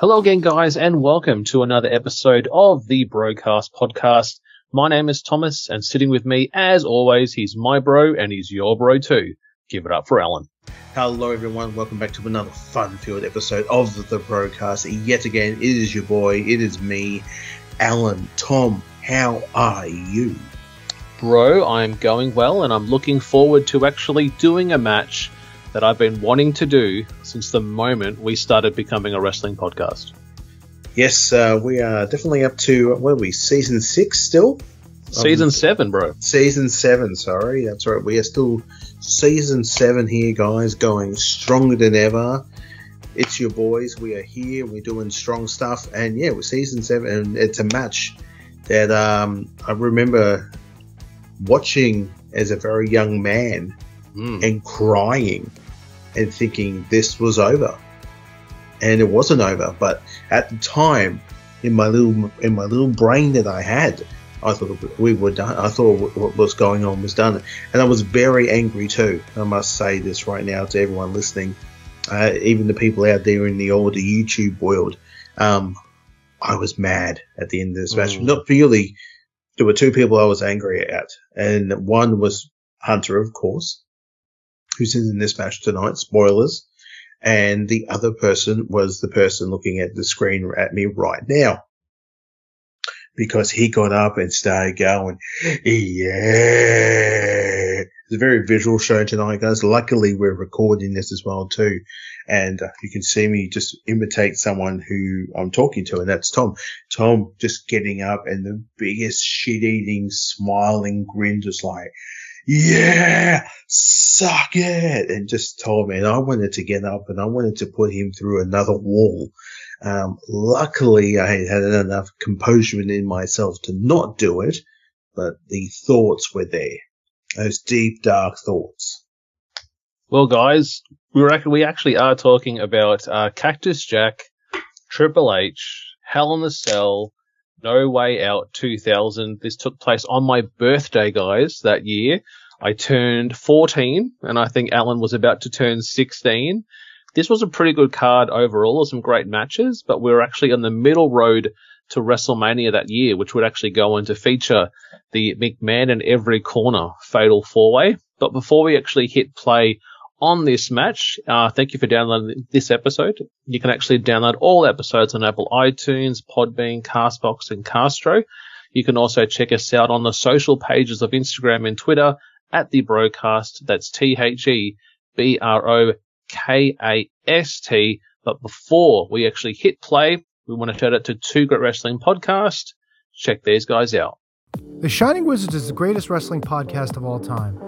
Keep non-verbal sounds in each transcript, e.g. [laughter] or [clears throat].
Hello again, guys, and welcome to another episode of the Brokast Podcast. My name is Thomas, and sitting with me, as always, he's my bro and he's your bro too. Give it up for Alan. Hello, everyone. Welcome back to another fun-filled episode of the Brokast. Yet again, it is your boy. It is me, Alan. Tom, how are you? Bro, I'm going well, and I'm looking forward to actually doing a match that I've been wanting to do since the moment we started becoming a wrestling podcast. Yes, uh, we are definitely up to what are we? Season six still? Season Um, seven, bro. Season seven. Sorry, that's right. We are still season seven here, guys. Going stronger than ever. It's your boys. We are here. We're doing strong stuff, and yeah, we're season seven, and it's a match that um, I remember watching as a very young man Mm. and crying and thinking this was over. And it wasn't over but at the time in my little in my little brain that i had i thought we were done. I thought what was going on was done. And i was very angry too. I must say this right now to everyone listening uh, even the people out there in the older youtube world. Um, i was mad at the end of this match Mm. not really. There were two people i was angry at. And one was hunter of course who's in this match tonight. Spoilers. And the other person was the person looking at the screen at me right now. Because he got up and started going, yeah. It's a very visual show tonight, guys. Luckily, we're recording this as well, too. And uh, you can see me just imitate someone who I'm talking to, and that's Tom. Tom just getting up and the biggest shit eating, smiling grin, just like, yeah, suck it, and just told me. And I wanted to get up and I wanted to put him through another wall. Um, luckily, I had enough composure in myself to not do it, but the thoughts were there. Those deep, dark thoughts. Well, guys, we actually, we actually are talking about uh, Cactus Jack, Triple H, Hell in the Cell, No Way Out 2000. This took place on my birthday, guys, that year. I turned 14, and I think Alan was about to turn 16. This was a pretty good card overall. Some great matches, but we were actually on the middle road to WrestleMania that year, which would actually go on to feature the McMahon in every corner fatal four way. But before we actually hit play on this match, uh, thank you for downloading this episode. You can actually download all episodes on Apple iTunes, Podbean, Castbox, and Castro. You can also check us out on the social pages of Instagram and Twitter at the Brokast. That's T H E B R O K A S T. But before we actually hit play, we want to shout out to Two Great Wrestling Podcast. Check these guys out. The Shining Wizards is the greatest wrestling podcast of all time.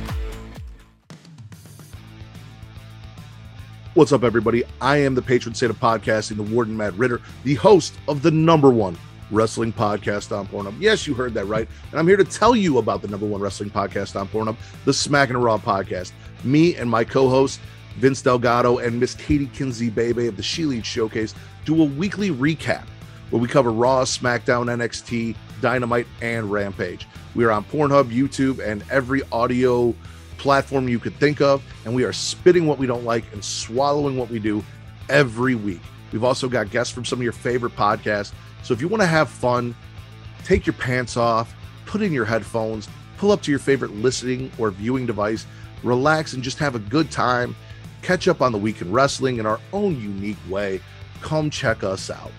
What's up, everybody? I am the patron saint of podcasting, the Warden Matt Ridder, the host of the number one wrestling podcast on Pornhub. Yes, you heard that right. And I'm here to tell you about the number one wrestling podcast on Pornhub, the Smack and Raw podcast. Me and my co host, Vince Delgado, and Miss Katie Kinsey Bebe of the She Lead Showcase do a weekly recap where we cover Raw, SmackDown, NXT, Dynamite, and Rampage. We are on Pornhub, YouTube, and every audio platform you could think of, and we are spitting what we don't like and swallowing what we do every week. We've also got guests from some of your favorite podcasts. So if you want to have fun, take your pants off, put in your headphones, pull up to your favorite listening or viewing device, relax, and just have a good time. Catch up on the week in wrestling in our own unique way. Come check us out.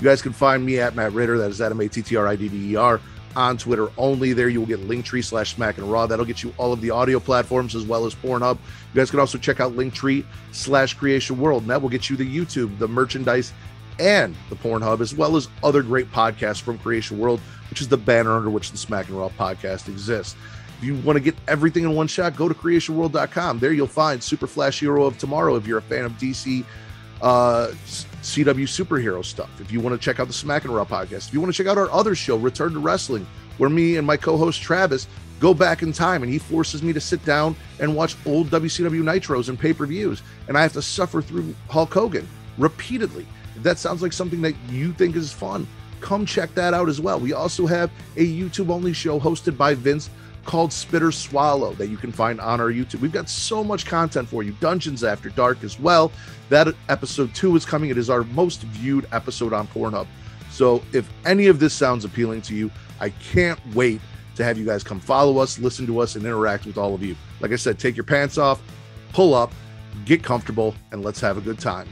You guys can find me at Matt Ridder. That is at M A T T R I D D E R on Twitter only. There you will get Linktree slash Smack and Raw. That'll get you all of the audio platforms as well as Pornhub. You guys can also check out Linktree slash Creation World, and that will get you the YouTube, the merchandise, and the Pornhub, as well as other great podcasts from Creation World, which is the banner under which the Smack and Raw podcast exists. If you want to get everything in one shot, go to creationworld.com. There you'll find Super Flash Hero of Tomorrow if you're a fan of DC uh, CW superhero stuff. If you want to check out the Smack and Raw podcast, if you want to check out our other show, Return to Wrestling, where me and my co-host Travis go back in time and he forces me to sit down and watch old WCW Nitros and pay-per-views, and I have to suffer through Hulk Hogan repeatedly. If that sounds like something that you think is fun, come check that out as well. We also have a YouTube only show hosted by Vince called Spitter Swallow that you can find on our YouTube. We've got so much content for you. Dungeons After Dark as well. That episode two is coming. It is our most viewed episode on Pornhub. So if any of this sounds appealing to you, I can't wait to have you guys come follow us, listen to us, and interact with all of you. Like I said, take your pants off, pull up, get comfortable, and let's have a good time.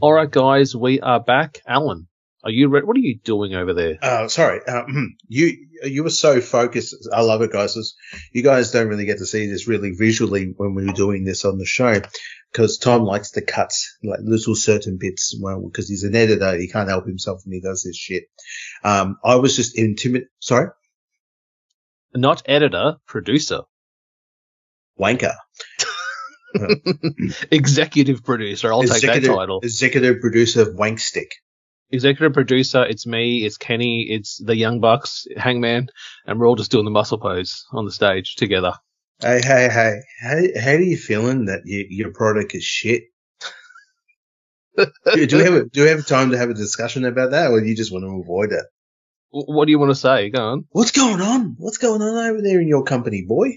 All right, guys, we are back. Alan, are you ready? What are you doing over there? Uh, sorry, um, you you were so focused. I love it, guys. You guys don't really get to see this really visually when we were doing this on the show because Tom likes to cut like little certain bits. Well, because he's an editor, he can't help himself when he does this shit. Um, I was just intimidated. Sorry, Not editor, producer, wanker. [laughs] executive producer. I'll take that title. Executive producer of Wankstick. Executive producer. It's me. It's Kenny. It's the Young Bucks, Hangman, and we're all just doing the muscle pose on the stage together. Hey, hey, hey! How, how are you feeling that you, your product is shit? do, do we have a, do we have time to have a discussion about that, or do you just want to avoid it? What do you want to say? Go on. What's going on? What's going on over there in your company, boy?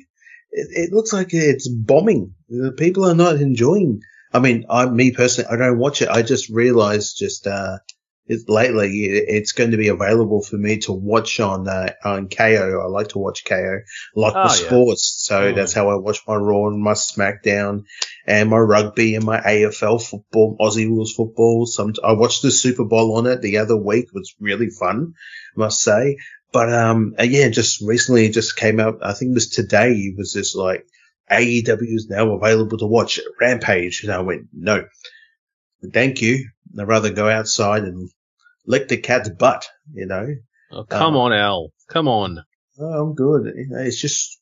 It, it looks like it's bombing. The people are not enjoying. I mean, I, me personally, I don't watch it. I just realized just, uh, it, lately it, it's going to be available for me to watch on, uh, on Kayo. I like to watch Kayo, like Oh, the yeah. sports. So Mm. that's how I watch my Raw and my SmackDown and my rugby and my AFL football, Aussie rules football. Some, I watched the Super Bowl on it the other week. It was really fun, must say. But um, uh, yeah, just recently it just came out. I think it was today. It was just like AEW is now available to watch Rampage, and I went no, thank you. I'd rather go outside and lick the cat's butt. You know, Oh, come Uh, on, Al. Come on. oh, I'm good. It's just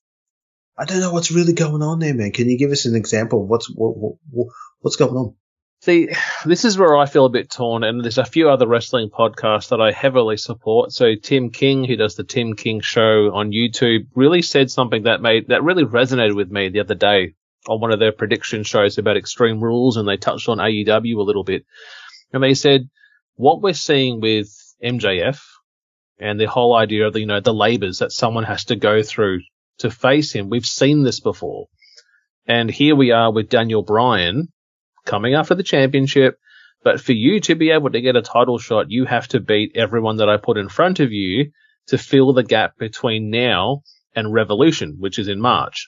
I don't know what's really going on there, man. Can you give us an example? of What's what, what, what what's going on? See, this is where I feel a bit torn, and there's a few other wrestling podcasts that I heavily support. So Tim King, who does the Tim King Show on YouTube, really said something that made that really resonated with me the other day on one of their prediction shows about Extreme Rules, and they touched on AEW a little bit, and they said what we're seeing with MJF and the whole idea of the, you know the labors that someone has to go through to face him. We've seen this before, and here we are with Daniel Bryan coming after the championship. But for you to be able to get a title shot, you have to beat everyone that I put in front of you to fill the gap between now and Revolution, which is in March.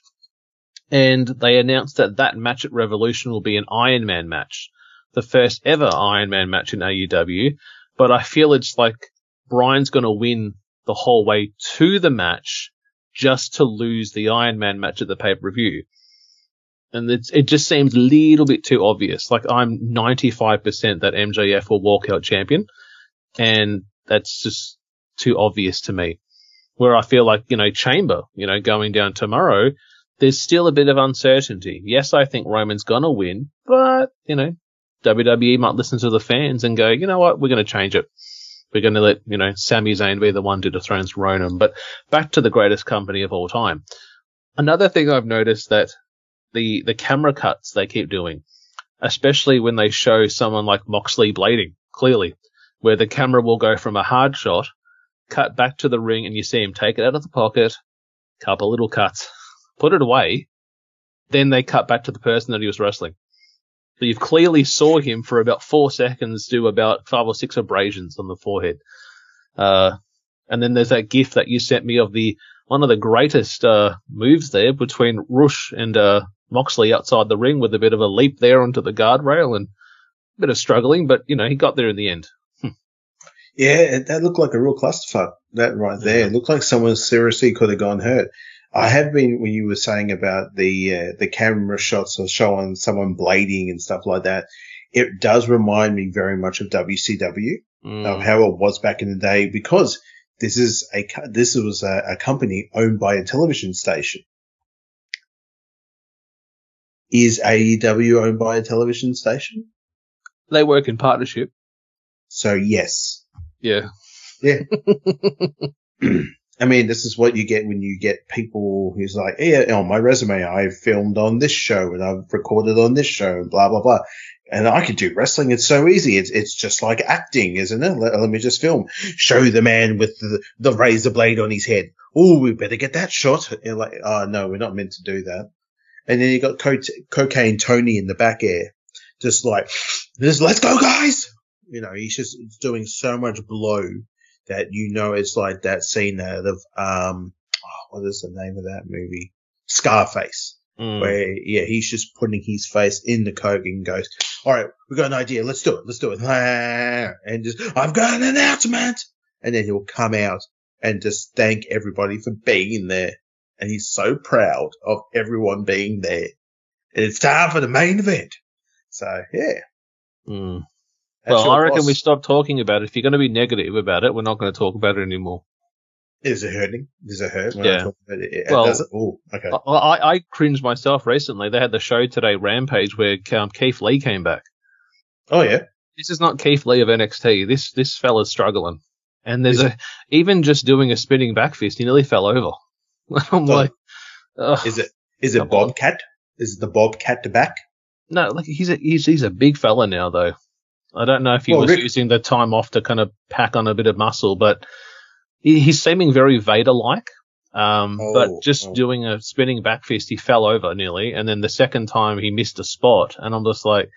And they announced that that match at Revolution will be an Iron Man match, the first ever Iron Man match in AEW. But I feel it's like Brian's going to win the whole way to the match just to lose the Iron Man match at the pay per view. And it's, it just seems a little bit too obvious. Like I'm 95% that MJF will walk out champion. And that's just too obvious to me. Where I feel like, you know, Chamber, you know, going down tomorrow, there's still a bit of uncertainty. Yes, I think Roman's gonna win, but, you know, WWE might listen to the fans and go, you know what, we're gonna change it. We're gonna let, you know, Sami Zayn be the one to dethrone Roman. But back to the greatest company of all time. Another thing I've noticed that the, the camera cuts they keep doing, especially when they show someone like Moxley blading, clearly, where the camera will go from a hard shot, cut back to the ring and you see him take it out of the pocket, couple little cuts, put it away, then they cut back to the person that he was wrestling. So you've clearly saw him for about four seconds do about five or six abrasions on the forehead. Uh, and then there's that gif that you sent me of the one of the greatest uh, moves there between Rush and uh, Moxley outside the ring with a bit of a leap there onto the guardrail and a bit of struggling, but you know he got there in the end. Yeah, that looked like a real clusterfuck. That right there it looked like someone seriously could have gone hurt. I have been when you were saying about the uh, the camera shots of showing someone blading and stuff like that. It does remind me very much of WCW Mm. of how it was back in the day because this is a this was a, a company owned by a television station. Is AEW owned by a television station? They work in partnership. So yes. Yeah. Yeah. [laughs] [clears throat] I mean, this is what you get when you get people who's like, yeah, on my resume, I've filmed on this show and I've recorded on this show and blah, blah, blah. And I could do wrestling. It's so easy. It's, it's just like acting, isn't it? Let, let me just film. Show the man with the, the razor blade on his head. Oh, we better get that shot. And like, oh, no, we're not meant to do that. And then you got co- cocaine Tony in the back air, just like, just let's go, guys. You know, he's just doing so much blow that you know it's like that scene out of um oh, what is the name of that movie? Scarface. Mm. Where yeah, he's just putting his face in the coke and goes, All right, we've got an idea, let's do it, let's do it. [laughs] And just I've got an announcement and then he'll come out and just thank everybody for being there. And he's so proud of everyone being there. And it's time for the main event. So yeah. Mm. That's Well, I reckon boss. we stop talking about it. If you're going to be negative about it, we're not going to talk about it anymore. Is it hurting? Does it hurt Yeah. it? Well-? Oh, okay. I, I, cringed myself recently. They had the show today, Rampage, where um, Keith Lee came back. Oh yeah. This is not Keith Lee of NXT. This this fella's struggling, and there's Is a even just doing a spinning back fist, he nearly fell over. [laughs] I'm Oh. like, ugh. Is it is it on. Bobcat? Is it the Bobcat to back? no, like he's a he's he's a big fella now though. I don't know if he Well, was Rick- using the time off to kind of pack on a bit of muscle, but he, he's seeming very Vader like. Um, Oh, but just oh. doing a spinning back fist, he fell over nearly, and then the second time he missed a spot, and I'm just like,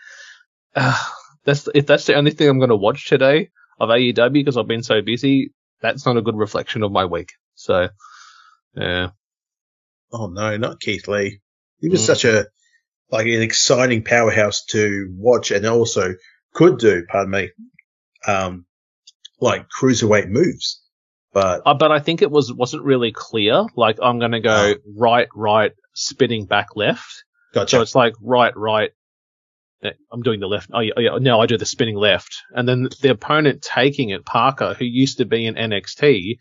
that's if that's the only thing I'm going to watch today of AEW because I've been so busy. That's not a good reflection of my week. So, yeah, Oh no, not Keith Lee. He was Mm. such a like an exciting powerhouse to watch, and also could do. Pardon me. Um, like cruiserweight moves, but Uh, but I think it was wasn't really clear. Like I'm going to go right, right, spinning back left. gotcha. So it's like right, right. eh, I'm doing the left. Oh, yeah, oh, yeah, no, I do the spinning left. And then the opponent taking it, Parker, who used to be in NXT,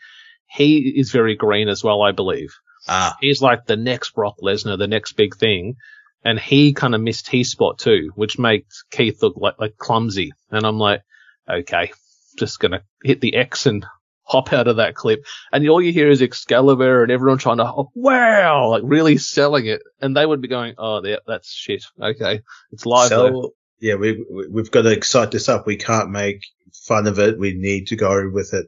he is very green as well, I believe. ah, He's like the next Brock Lesnar, the next big thing. And he kind of missed his spot too, which makes Keith look like, like clumsy. And I'm like, okay, just gonna hit the X and hop out of that clip. And all you hear is Excalibur and everyone trying to, oh, wow, like really selling it. And they would be going, oh, yeah, that's shit. Okay. It's live though. so yeah, we we- we've got to excite this up. We can't make fun of it. We need to go with it.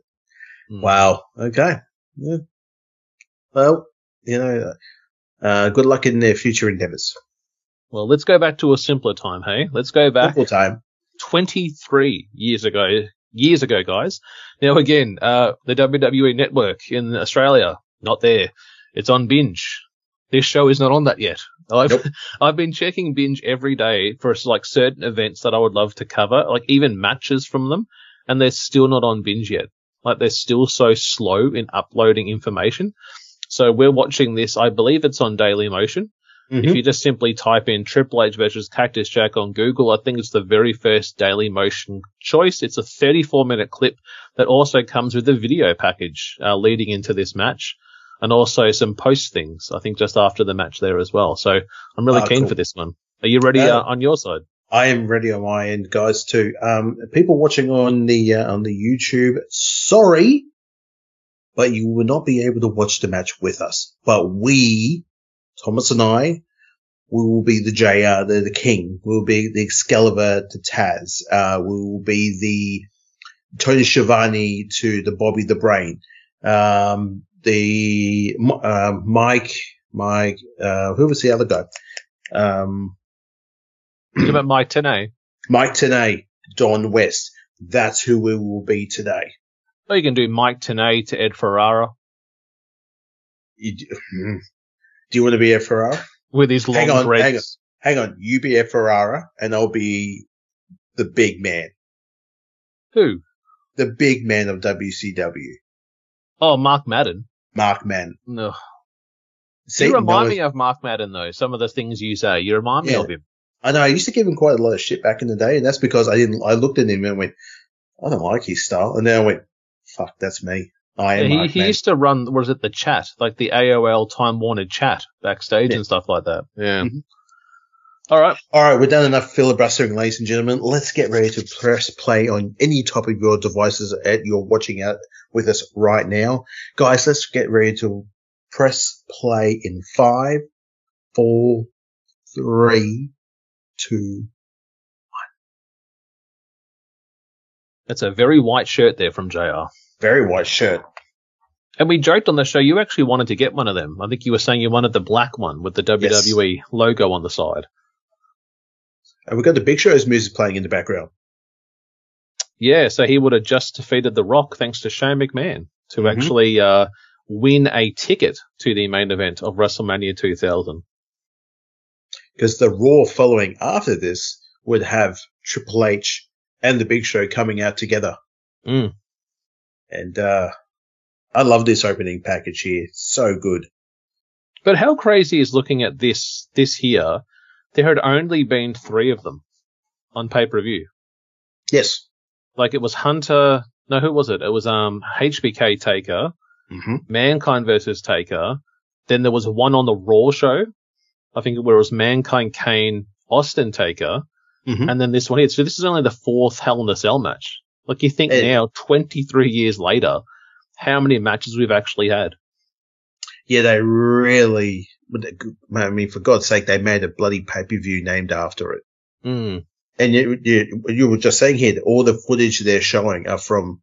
Mm. Wow. Okay. Yeah. Well, you know, uh, good luck in their future endeavors. Well, let's go back to a simpler time, hey? Let's go back Full time. 23 years ago. Years ago, guys. Now again, uh, the WWE network in Australia, not there. It's on binge. This show is not on that yet. I've, Nope. [laughs] I've been checking binge every day for like certain events that I would love to cover, like even matches from them, and they're still not on binge yet. Like they're still so slow in uploading information. So we're watching this. I believe it's on Daily Motion. If you just simply type in Triple H versus Cactus Jack on Google, I think it's the very first Daily Motion choice. It's a 34 minute clip that also comes with a video package uh, leading into this match and also some post things, I think just after the match there as well. So I'm really Ah, keen cool. for this one. Are you ready Yeah. uh, on your side? I am ready on my end, guys. Too. Um, people watching on the uh, on the YouTube, sorry, but you will not be able to watch the match with us. But we, Thomas and I, we will be the JR, the, the King. We will be the Excalibur to Taz. Uh, we will be the Tony Schiavone to the Bobby the Brain. Um, the uh, Mike, Mike, uh, who was the other guy? Um, What about Mike Tenay? Mike Tenay, Don West. That's who we will be today. Or you can do Mike Tenay to Ed Ferrara You, do you want to be a Ferrara? with his long Hang on, dreads. hang on. Hang on, you be a Ferrara, and I'll be the big man, Who? the big man of WCW, Oh, Mark Madden. Mark Man. No. See, you remind me of Mark Madden though. Some of the things you say, you remind me Yeah. of him. I know I used to give him quite a lot of shit back in the day, and that's because I didn't. I looked at him and went, I don't like his style, and then I went, fuck, that's me. I am Yeah, he, he used to run, was it the chat, like the AOL Time Warner chat backstage Yeah. and stuff like that. Yeah. Mhm. All right. All right, We've done enough filibustering, ladies and gentlemen. Let's get ready to press play on any top of your devices that you're watching out with us right now. Guys, let's get ready to press play in five, four, three, two. That's a very white shirt there from JR. Very white shirt. And we joked on the show, you actually wanted to get one of them. I think you were saying you wanted the black one with the WWE logo on the side. And we've got the Big Show's music playing in the background. Yeah, so he would have just defeated The Rock thanks to Shane McMahon to Mhm. actually uh, win a ticket to the main event of WrestleMania 2000. Because the Raw following after this would have Triple H and the Big Show coming out together. Mm. And, uh, I love this opening package here. It's so good. But how crazy is looking at this this here? There had only been three of them on pay per view. Yes. Like it was Hunter. No, who was it? It was um HBK Taker, Mm-hmm. Mankind versus Taker. Then there was one on the Raw show. I think where it was Mankind, Kane, Austin Taker, mm-hmm. and then this one here. So this is only the fourth Hell in a Cell match. Like you think Eh. now, 23 years later, how many matches we've actually had? Yeah, they really. I mean, for God's sake, they made a bloody pay per view named after it. Mm. And you, you, you were just saying here that all the footage they're showing are from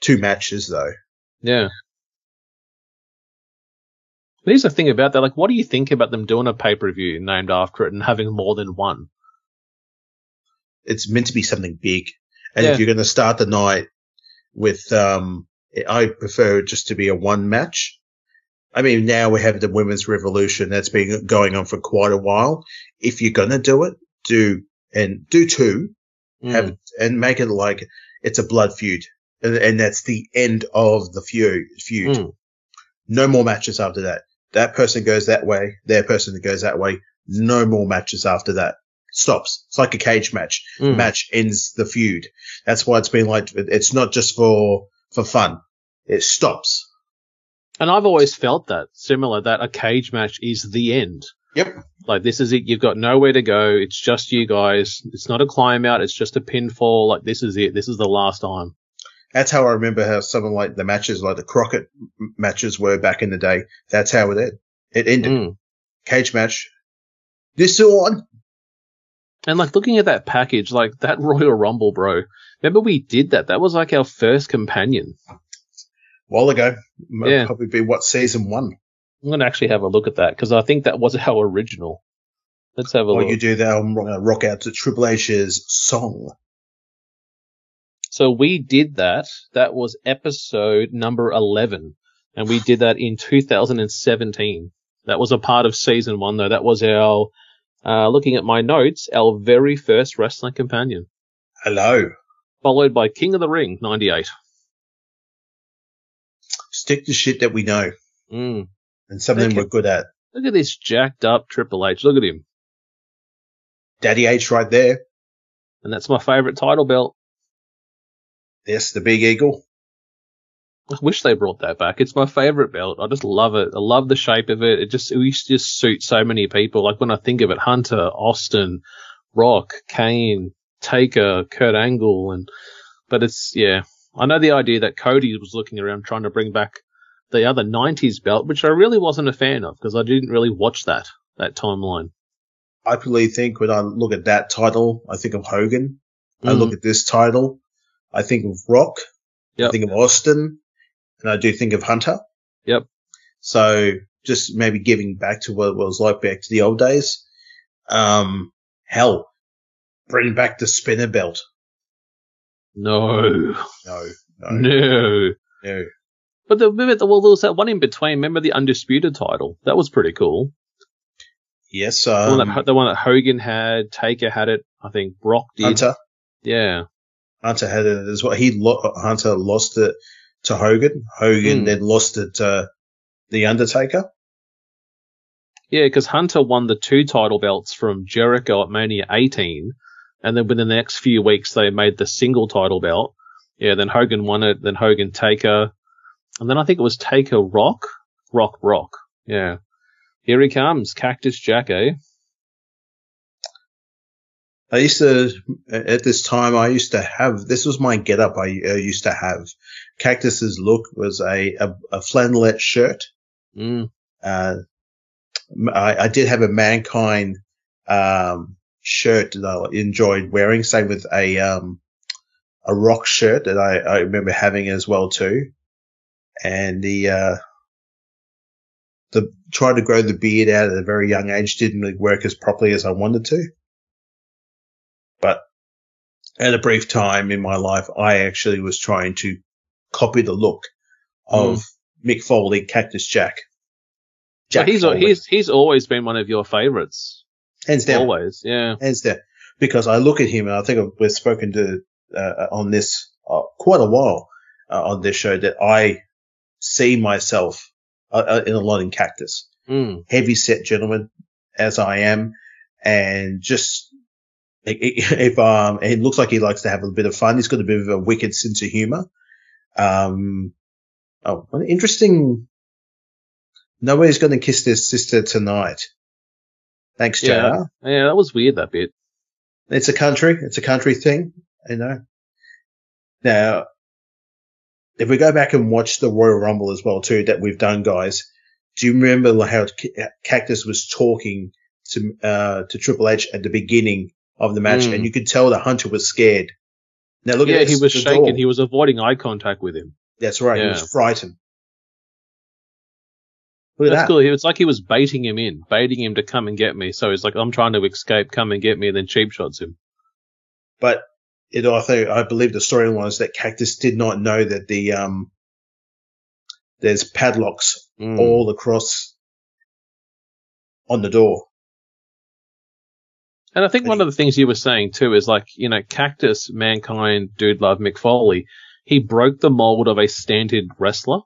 two matches, though. Yeah. But here's the thing about that. Like, what do you think about them doing a pay per view named after it and having more than one? It's meant to be something big. And Yeah. if you're going to start the night with, um, I prefer it just to be a one match. I mean, now we have the women's revolution that's been going on for quite a while. If you're going to do it, do and do two, Mm. have and make it like it's a blood feud, and, and that's the end of the feud. Feud. Mm. No more matches after that. That person goes that way. Their person goes that way. No more matches after that. Stops. It's like a cage match. Mm. Match ends the feud. That's why it's been like it's not just for for fun. It stops. And I've always felt that similar that a cage match is the end. Yep. Like this is it. You've got nowhere to go. It's just you guys. It's not a climb out. It's just a pinfall. Like this is it. This is the last time. That's how I remember how some of like the matches, like the Crockett matches, were back in the day. That's how it ended. It ended. Mm. Cage match. This on. And like looking at that package, like that [laughs] Royal Rumble, bro. Remember we did that. That was like our first companion. while ago. Might Yeah. Probably be what season one. I'm gonna actually have a look at that because I think that was our original. Let's have a While look. you do that, I'm to rock out to Triple H's song. So we did that. That was episode number 11. And we did that in 2017. That was a part of season one though. That was our, uh, looking at my notes, our very first wrestling companion. Hello. Followed by King of the Ring, 98. Stick to shit that we know Mm. and something Okay. we're good at. Look at this jacked up Triple H. Look at him. Daddy H right there. And that's my favorite title belt. Yes, the big eagle. I wish they brought that back. It's my favorite belt. I just love it. I love the shape of it. It just it used to just suit so many people. Like when I think of it, Hunter, Austin, Rock, Kane, Taker, Kurt Angle, and but it's yeah. I know the idea that Cody was looking around trying to bring back the other '90s belt, which I really wasn't a fan of because I didn't really watch that that timeline. I really think when I look at that title, I think of Hogan. I look mm. at this title, I think of Rock. I think of Austin, and I do think of Hunter. Yep. So just maybe giving back to what it was like back to the old days. Um, hell, bring back the spinner belt. No, No, no, [laughs] no. no. But the, remember, the, well, there was that one in between. Remember the undisputed title? That was pretty cool. Yes, The, um, one that, the one that Hogan had, Taker had it. I think Brock did. Hunter. Yeah. Hunter had it as well. He lo- Hunter lost it to Hogan. Hogan Hmm. then lost it to the Undertaker. Yeah, because Hunter won the two title belts from Jericho at Mania 18, and then within the next few weeks they made the single title belt. Yeah, then Hogan won it, then Hogan Taker, and then I think it was Taker Rock, Rock Rock. Yeah, here he comes, Cactus Jack, eh? I used to, at this time, I used to have, this was my get up I uh, used to have. Cactus's look was a, a, a flannelette shirt. Mm. Uh, I, I did have a Mankind, um, shirt that I enjoyed wearing. Same with a, um, a rock shirt that I, I remember having as well too. And the, uh, the, trying to grow the beard out at a very young age didn't really work as properly as I wanted to. But at a brief time in my life, I actually was trying to copy the look of Mick Foley, Cactus Jack. So he's Foley. he's he's always been one of your favorites. hands down, Always, yeah. hands down. Because I look at him and I think we've spoken to uh, on this uh, quite a while uh, on this show that I see myself uh, uh, in a lot in Cactus. Mm. heavy set gentleman as I am, and just [laughs] if um, it looks like he likes to have a bit of fun. He's got a bit of a wicked sense of humor. Um, oh, an interesting. Nobody's going to kiss their sister tonight. Thanks, JR. Yeah. Yeah, that was weird that bit. It's a country. It's a country thing, you know. Now, if we go back and watch the Royal Rumble as well too, that we've done, guys. Do you remember how Cactus was talking to uh, to Triple H at the beginning of the match, Mm. and you could tell the Hunter was scared. Now look yeah, at he was shaking. door. He was avoiding eye contact with him. That's right. He was frightened. Look at That's that. cool. It's like he was baiting him in, baiting him to come and get me. So he's like, I'm trying to escape, come and get me, and then cheap shots him. But it, I think, I believe the story was that Cactus did not know that the, um, there's padlocks Mm. all across on the door. And I think one of the things you were saying too is like, you know, Cactus, Mankind, Dude Love, Mick Foley, he broke the mold of a standard wrestler.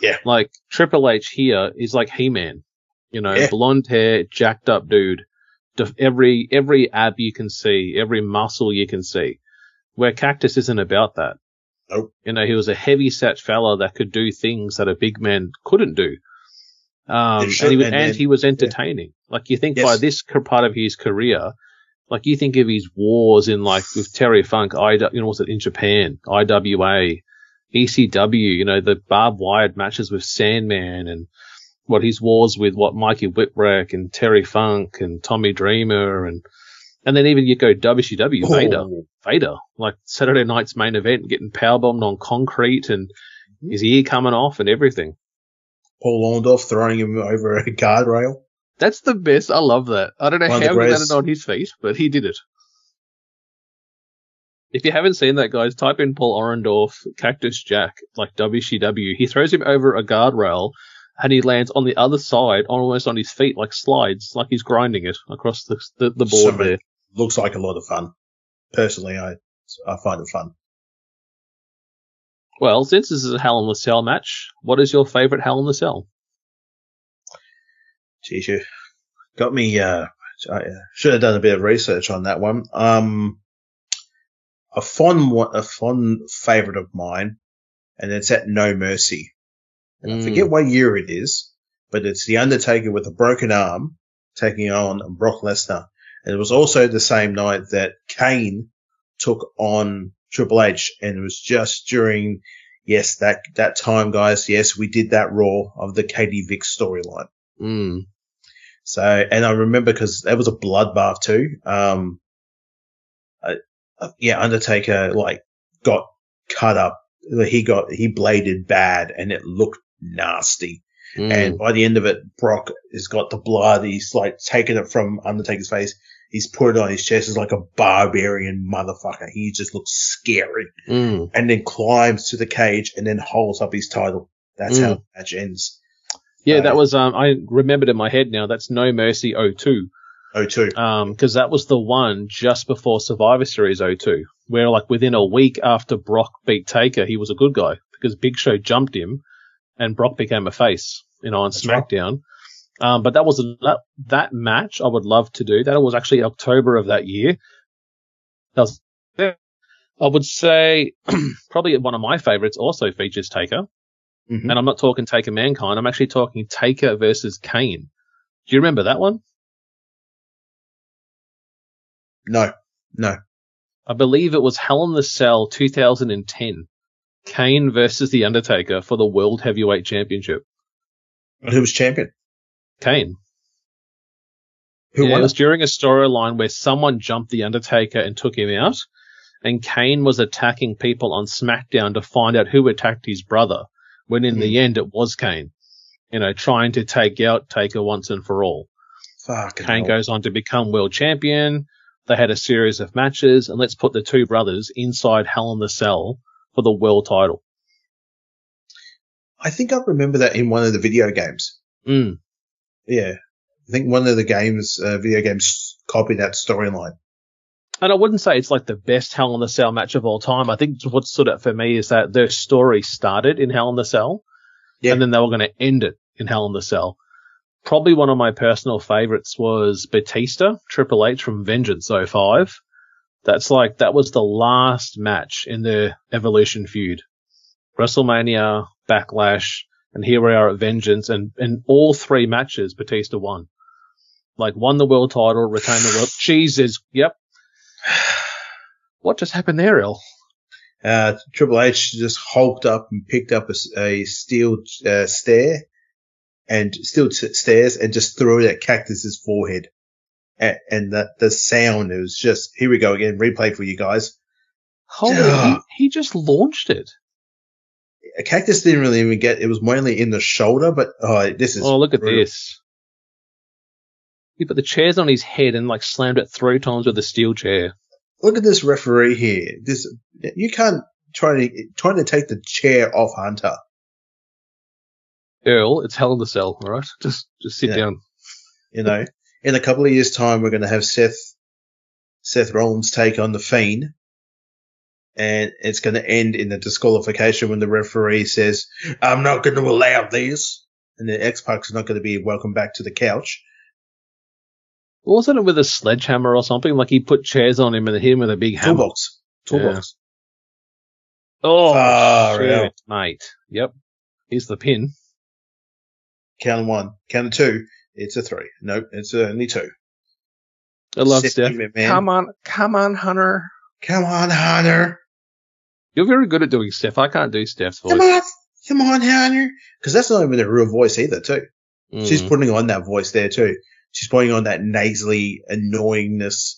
Yeah. Like Triple H here is like He-Man, you know, Yeah. blonde hair, jacked up dude. Every, every ab you can see, every muscle you can see. Where Cactus isn't about that. Nope. You know, he was a heavy set fella that could do things that a big man couldn't do. Um, and, he, was- and- and and- he was entertaining. Like you think by this part of his career, like you think of his wars in like with Terry Funk, I, you know, what was it in Japan, IWA, ECW, you know, the barbed wired matches with Sandman and what his wars with what Mikey Whipwreck and Terry Funk and Tommy Dreamer and, and then even you go WCW, Vader, Oh, Vader, like Saturday night's main event, getting powerbombed on concrete and his ear coming off and everything. Paul Orndorff throwing him over a guardrail. That's the best. I love that. I don't know One how he landed on his feet, but he did it. If you haven't seen that, guys, type in Paul Orndorff, Cactus Jack, like WCW. He throws him over a guardrail and he lands on the other side, almost on his feet, like slides, like he's grinding it across the, the, the board Somebody- there. Looks like a lot of fun. Personally, I I find it fun. Well, since this is a Hell in the Cell match, what is your favorite Hell in the Cell? Geez, you got me. Uh, I uh, should have done a bit of research on that one. Um, a fond, a fond favorite of mine, and it's at No Mercy. And I Mm. forget what year it is, but it's the Undertaker with a broken arm taking on Brock Lesnar. And it was also the same night that Kane took on Triple H, and it was just during, yes, that that time, guys. Yes, we did that Raw of the Katie Vick storyline. Mm. So, and I remember because that was a bloodbath too. Um, uh, yeah, Undertaker like got cut up. He got he bladed bad, and it looked nasty. Mm. And by the end of it, Brock has got the blood. He's like taken it from Undertaker's face. He's put it on his chest as like a barbarian motherfucker. He just looks scary. Mm. And then climbs to the cage and then holds up his title. That's how Mm. the match ends. Yeah, that Uh, was um I remembered in my head now, that's No Mercy 02. Oh, two. Um, because that was the one just before Survivor Series 02, where like within a week after Brock beat Taker, he was a good guy because Big Show jumped him and Brock became a face, you know, on That's right. Um, but that was that that match I would love to do. That was actually October of that year. That was, I would say [clears throat] probably one of my favorites also features Taker. Mhm. And I'm not talking Taker Mankind. I'm actually talking Taker versus Kane. Do you remember that one? No, no. I believe it was Hell in the Cell 2010. Kane versus The Undertaker for the World Heavyweight Championship. And Who was champion? Kane. Who yeah, won? it was during a storyline where someone jumped The Undertaker and took him out. And Kane was attacking people on SmackDown to find out who attacked his brother. When in the end, it was Kane. You know, trying to take out Taker once and for all. Fucking Kane hell. goes on to become world champion. They had a series of matches, and let's put the two brothers inside Hell in the Cell for the world title. I think I remember that in one of the video games. Mm. Yeah. I think one of the games, uh, video games copied that storyline. And I wouldn't say it's like the best Hell in the Cell match of all time. I think what stood out for me is that their story started in Hell in the Cell, Yeah. and then they were going to end it in Hell in the Cell. Probably one of my personal favorites was Batista, Triple H from Vengeance 05. That's like, that was the last match in the Evolution feud. WrestleMania, Backlash, and here we are at Vengeance, and in all three matches, Batista won. Like, won the world title, retained the world. [sighs] Jesus, yep. What just happened there, El? Uh, Triple H just hulked up and picked up a steel uh, stair and steel t- stairs and just threw it at Cactus's forehead. And, and the, the sound, it was just, here we go again, replay for you guys. Holy, he, he just launched it. Cactus didn't really even get, it was mainly in the shoulder, but oh, this is. Oh, look at this. He put the chairs on his head and like slammed it three times with a steel chair. Look at this referee here. This, you can't try to, trying to take the chair off Hunter. Earl, it's hell in the cell, alright? Just, just sit Yeah. down. You know, in a couple of years' time, we're going to have Seth, Seth Rollins take on the Fiend, and it's going to end in a disqualification when the referee says, "I'm not going to allow this," and the X Pac is not going to be welcome back to the couch. Wasn't it with a sledgehammer or something? Like he put chairs on him and hit him with a big hammer. Toolbox, toolbox. Oh, Far shit, out. mate. Yep. Here's the pin. Count one, count two. It's a three. Nope, it's only two. I love Seth Steph. Come on, come on, Hunter. Come on, Hunter. You're very good at doing Steph. I can't do Steph's voice. Come on, come on, Hunter. Because that's not even a real voice either, too. Mm. She's putting on that voice there too. She's putting on that nasally annoyingness.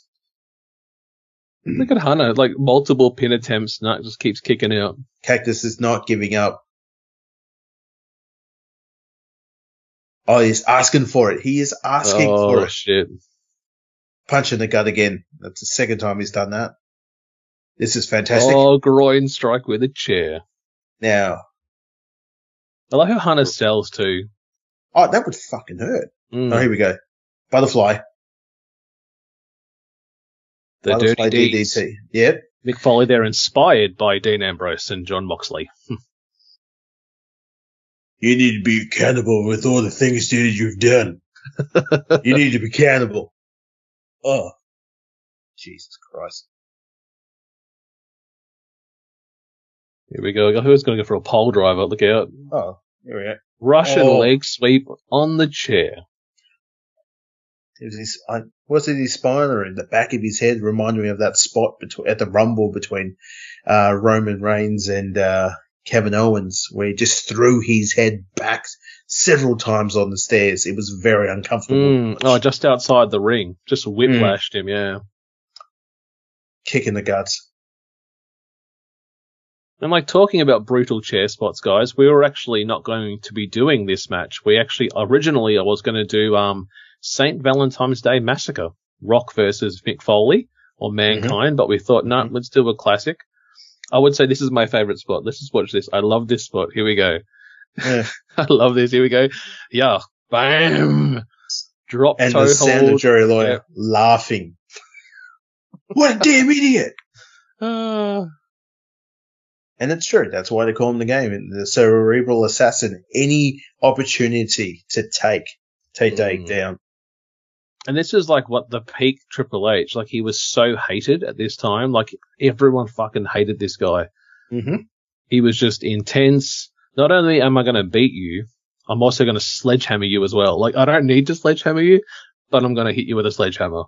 Look at Hannah, like multiple pin attempts, and that just keeps kicking out. Cactus is not giving up. Oh, he's asking for it. He is asking oh for it. shit! Punch in the gut again. That's the second time he's done that. This is fantastic. Oh, groin strike with a chair. Now, I like how Hunter sells too. oh, that would fucking hurt. Mm, Oh, here we go. Butterfly. the Butterfly dirty deeds. DDT. Yep. Mick Foley, they're inspired by Dean Ambrose and Jon Moxley. [laughs] You need to be accountable with all the things that you've done. [laughs] you need to be accountable. Oh, Jesus Christ. Here we go. Who's going to go for a pole driver? Look out. Oh, here we go. Russian Oh. leg sweep on the chair. It was his, I, was it his spine or in the back of his head? Reminded me of that spot between, at the Rumble between uh, Roman Reigns and uh, Kevin Owens, where he just threw his head back several times on the stairs. It was very uncomfortable. Mm. Oh, just outside the ring. Just whiplashed him, yeah. Kick in the guts. And like talking about brutal chair spots, guys, we were actually not going to be doing this match. We actually originally I was going to do um Saint Valentine's Day Massacre, Rock versus Mick Foley or Mankind, but we thought, no, Mhm. let's do a classic. I would say this is my favorite spot. Let's just watch this. I love this spot. Here we go. Yeah. [laughs] I love this. Here we go. Yeah, bam, drop And toe the of hold. Jerry Lawler Yeah. laughing. [laughs] what a damn idiot! Ah. And it's true. That's why they call him the game. The cerebral assassin. Any opportunity to take, to take Mm. down. And this is like what the peak Triple H. Like he was so hated at this time. Like everyone fucking hated this guy. Mm-hmm. He was just intense. Not only am I going to beat you, I'm also going to sledgehammer you as well. Like I don't need to sledgehammer you, but I'm going to hit you with a sledgehammer.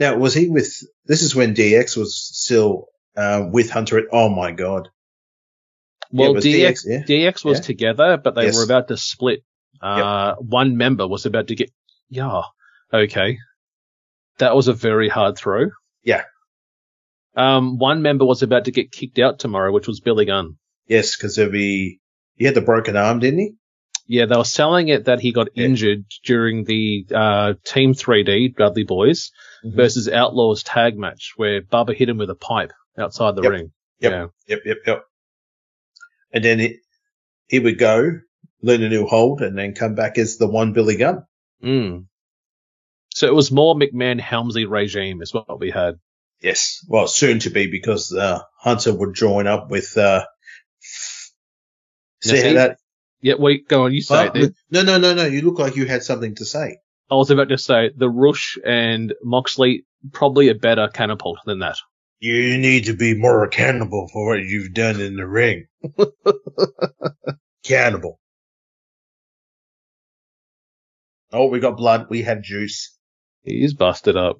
Now, was he with? This is when DX was still uh, with Hunter. Oh my god! Well, was DX, yeah. DX was Yeah. together, but they Yes. were about to split. Uh, one member was about to get, yeah, okay. That was a very hard throw. Yeah. Um, one member was about to get kicked out tomorrow, which was Billy Gunn. Yes, because there'll be. He had the broken arm, didn't he? Yeah, they were selling it that he got Yeah. injured during the uh, Team 3D Dudley Boys Mhm. versus Outlaws tag match where Bubba hit him with a pipe outside the Yep. ring. Yep. Yeah. Yep, yep, yep. And then it, he would go, learn a new hold, and then come back as the one Billy Gunn. Mm. So it was more McMahon Helmsley regime is what we had. Yes. Well, soon to be because uh, Hunter would join up with. Uh, see that? Yeah, wait, go on, you say it no, no, no, no. You look like you had something to say. I was about to say the Rush and Moxley probably a better catapult than that. You need to be more accountable for what you've done in the ring. [laughs] Cannibal. Oh, we got blood. We have juice. He's busted up.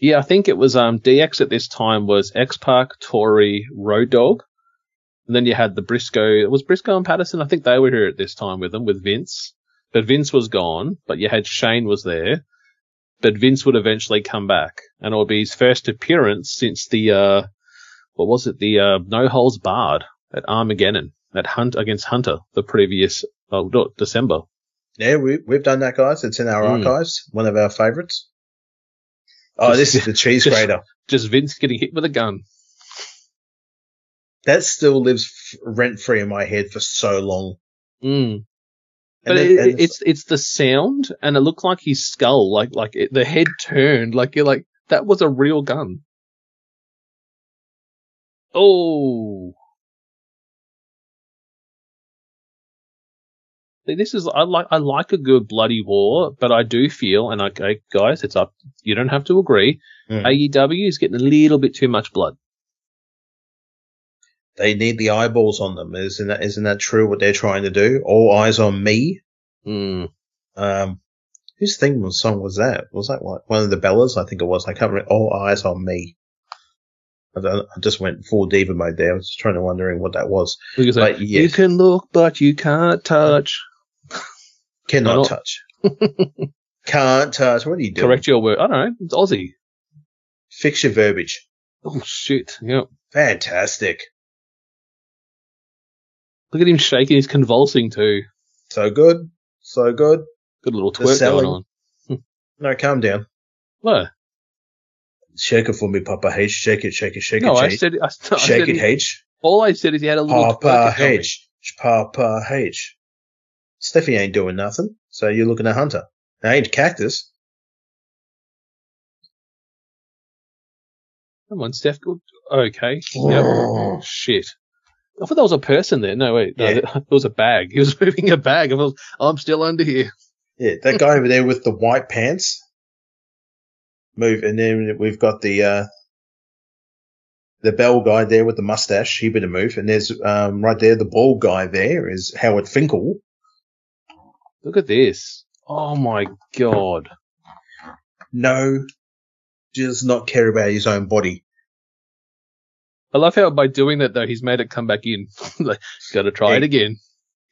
Yeah, I think it was um DX at this time was X Pac, Tori, Road Dog. And then you had the Brisco. It was Brisco and Patterson. I think they were here at this time with them with Vince. But Vince was gone. But you had Shane was there. But Vince would eventually come back, and it would be his first appearance since the uh, what was it? The uh, No Holds Barred at Armageddon at Hunt against Hunter the previous no, December. Yeah, we, we've done that, guys. It's in our Mm. archives. One of our favorites. Oh, Just- this is the cheese [laughs] just- grater. Just Vince getting hit with a gun. That still lives rent free in my head for so long. Mm. But then- it, it's it's the sound, and it looked like his skull, like like it, the head turned, like you're like that was a real gun. Oh, this is I like I like a good bloody war, but I do feel, and I guys, it's up. You don't have to agree. Mm. AEW is getting a little bit too much blood. They need the eyeballs on them. Isn't that isn't that true? What they're trying to do? All eyes on me. Mm. Um, whose theme was- song was that? Was that one of the Bellas? I think it was. I can't remember. All eyes on me. I, I just went full diva mode there. I was just trying to wondering what that was. But you yes. can look, but you can't touch. [laughs] Cannot touch. [laughs] Can't touch. What are you doing? Correct your word. I don't know. It's Aussie. Fix your verbiage. Oh shit! Yep. Fantastic. Look at him shaking. He's convulsing too. So good. So good. Good little twerk going on. Hmm. No, calm down. What? Shake it for me, Papa H. Shake it, shake it, shake it. No, it, I shake said. I, I Shake said it, H. All I said is he had a little Papa. H. Papa H. Steffi ain't doing nothing, so you're looking at Hunter. I ain't Cactus. Come on, Steph. Good. Okay. Yep. [sighs] Shit. I thought that was a person there. No, wait, no, Yeah. [laughs] it was a bag. He was [laughs] moving a bag. I was, I'm still under here. Yeah, that guy over there with the white pants. Move, and then we've got the uh the bell guy there with the mustache. He better move. And there's um right there the bald guy there is Howard Finkel. Look at this. Oh my god. No, does not care about his own body. I love how by doing that though, he's made it come back in. [laughs] like, gotta try Yeah. it again.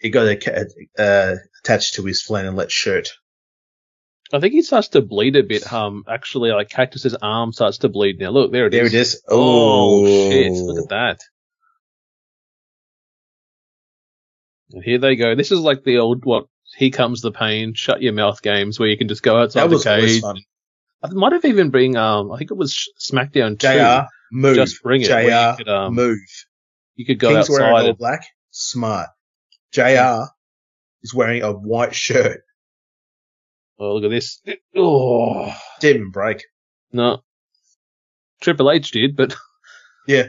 He got a uh, attached to his flannelette shirt. I think he starts to bleed a bit. Um, actually, like Cactus's arm starts to bleed now. Look, there it is. There it is. Oh, shit! Look at that. And here they go. This is like the old what? Here comes the pain. Shut your mouth games where you can just go outside That the cage. fun. It might have even been. Um, I think it was SmackDown two. Move. Just bring it. JR, you could, um, move. You could go King's wearing outside. all and- black. Smart. JR is wearing a white shirt. Oh, look at this. Oh Didn't even break. no. Triple H did, but [laughs] Yeah.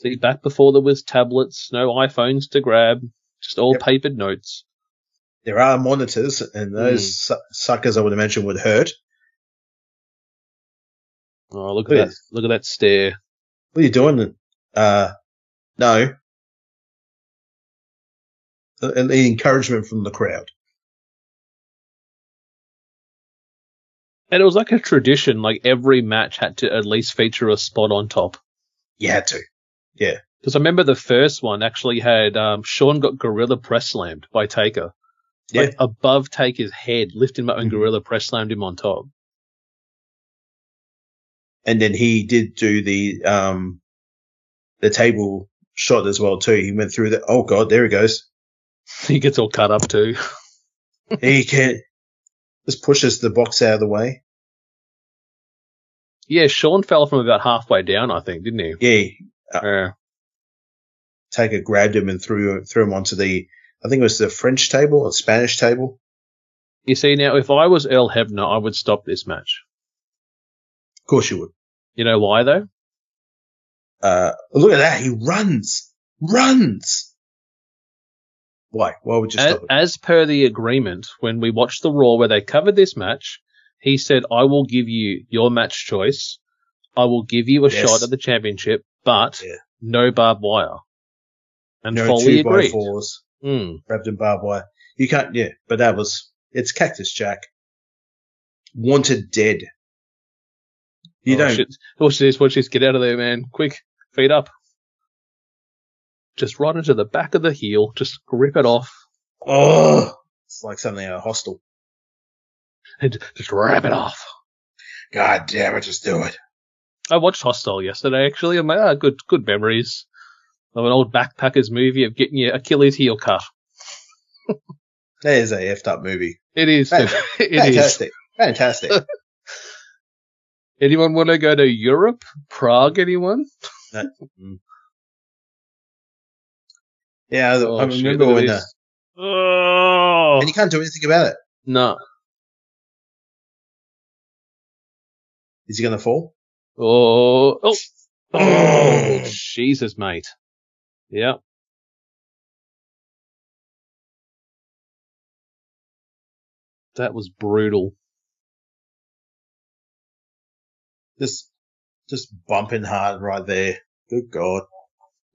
see, back before there was tablets, no iPhones to grab, just all Yep. papered notes. There are monitors, and those Hmm. su- suckers, I would imagine, would hurt. Oh, look at that! Look at that stare. What are you doing? Uh, no. Uh, And the encouragement from the crowd. And it was like a tradition, like every match had to at least feature a spot on top. You had to. Yeah. Because I remember the first one actually had um, Sean got gorilla press slammed by Taker. Like above Taker's head, lifted him up and gorilla press slammed him on top. And then he did do the um the table shot as well too. He went through the. Oh god, there he goes. [laughs] he gets all cut up too. he can't just pushes the box out of the way. Yeah, Sean fell from about halfway down, I think, didn't he? Yeah, Yeah. Taker grabbed him and threw threw him onto the. I think it was the French table or Spanish table. You see, now if I was Earl Hebner, I would stop this match. Of course you would. You know why though? Uh, look at that. He runs, runs. Why? Why would you As, stop it? as per the agreement, when we watched the Raw where they covered this match, he said, I will give you your match choice. I will give you a Yes. shot at the championship, but Yeah. no barbed wire. And no Foley two by fours, Mm. wrapped in barbed wire. You can't. Yeah, but that was it's Cactus Jack. Wanted dead. You oh, don't. Shit. Watch this, watch this. Get out of there, man. Quick. Feet up. Just right into the back of the heel. Just rip it off. Oh, it's like something out of Hostel. And just wrap it off. God damn it, just do it. I watched Hostel yesterday, actually. and my ah, good, good memories of an old backpackers movie of getting your Achilles heel cut. That is a effed up movie. It is. Fan- [laughs] it is. Fantastic. Fantastic. [laughs] Anyone want to go to Europe? Prague? Anyone? Mm. Yeah, I- Oh, I shit, remember look when. This. Oh and you can't do anything about it. no! Is he going to fall? Oh oh! Oh. [clears throat] Jesus, mate. Yeah. That was brutal. Just, just bumping hard right there. Good God.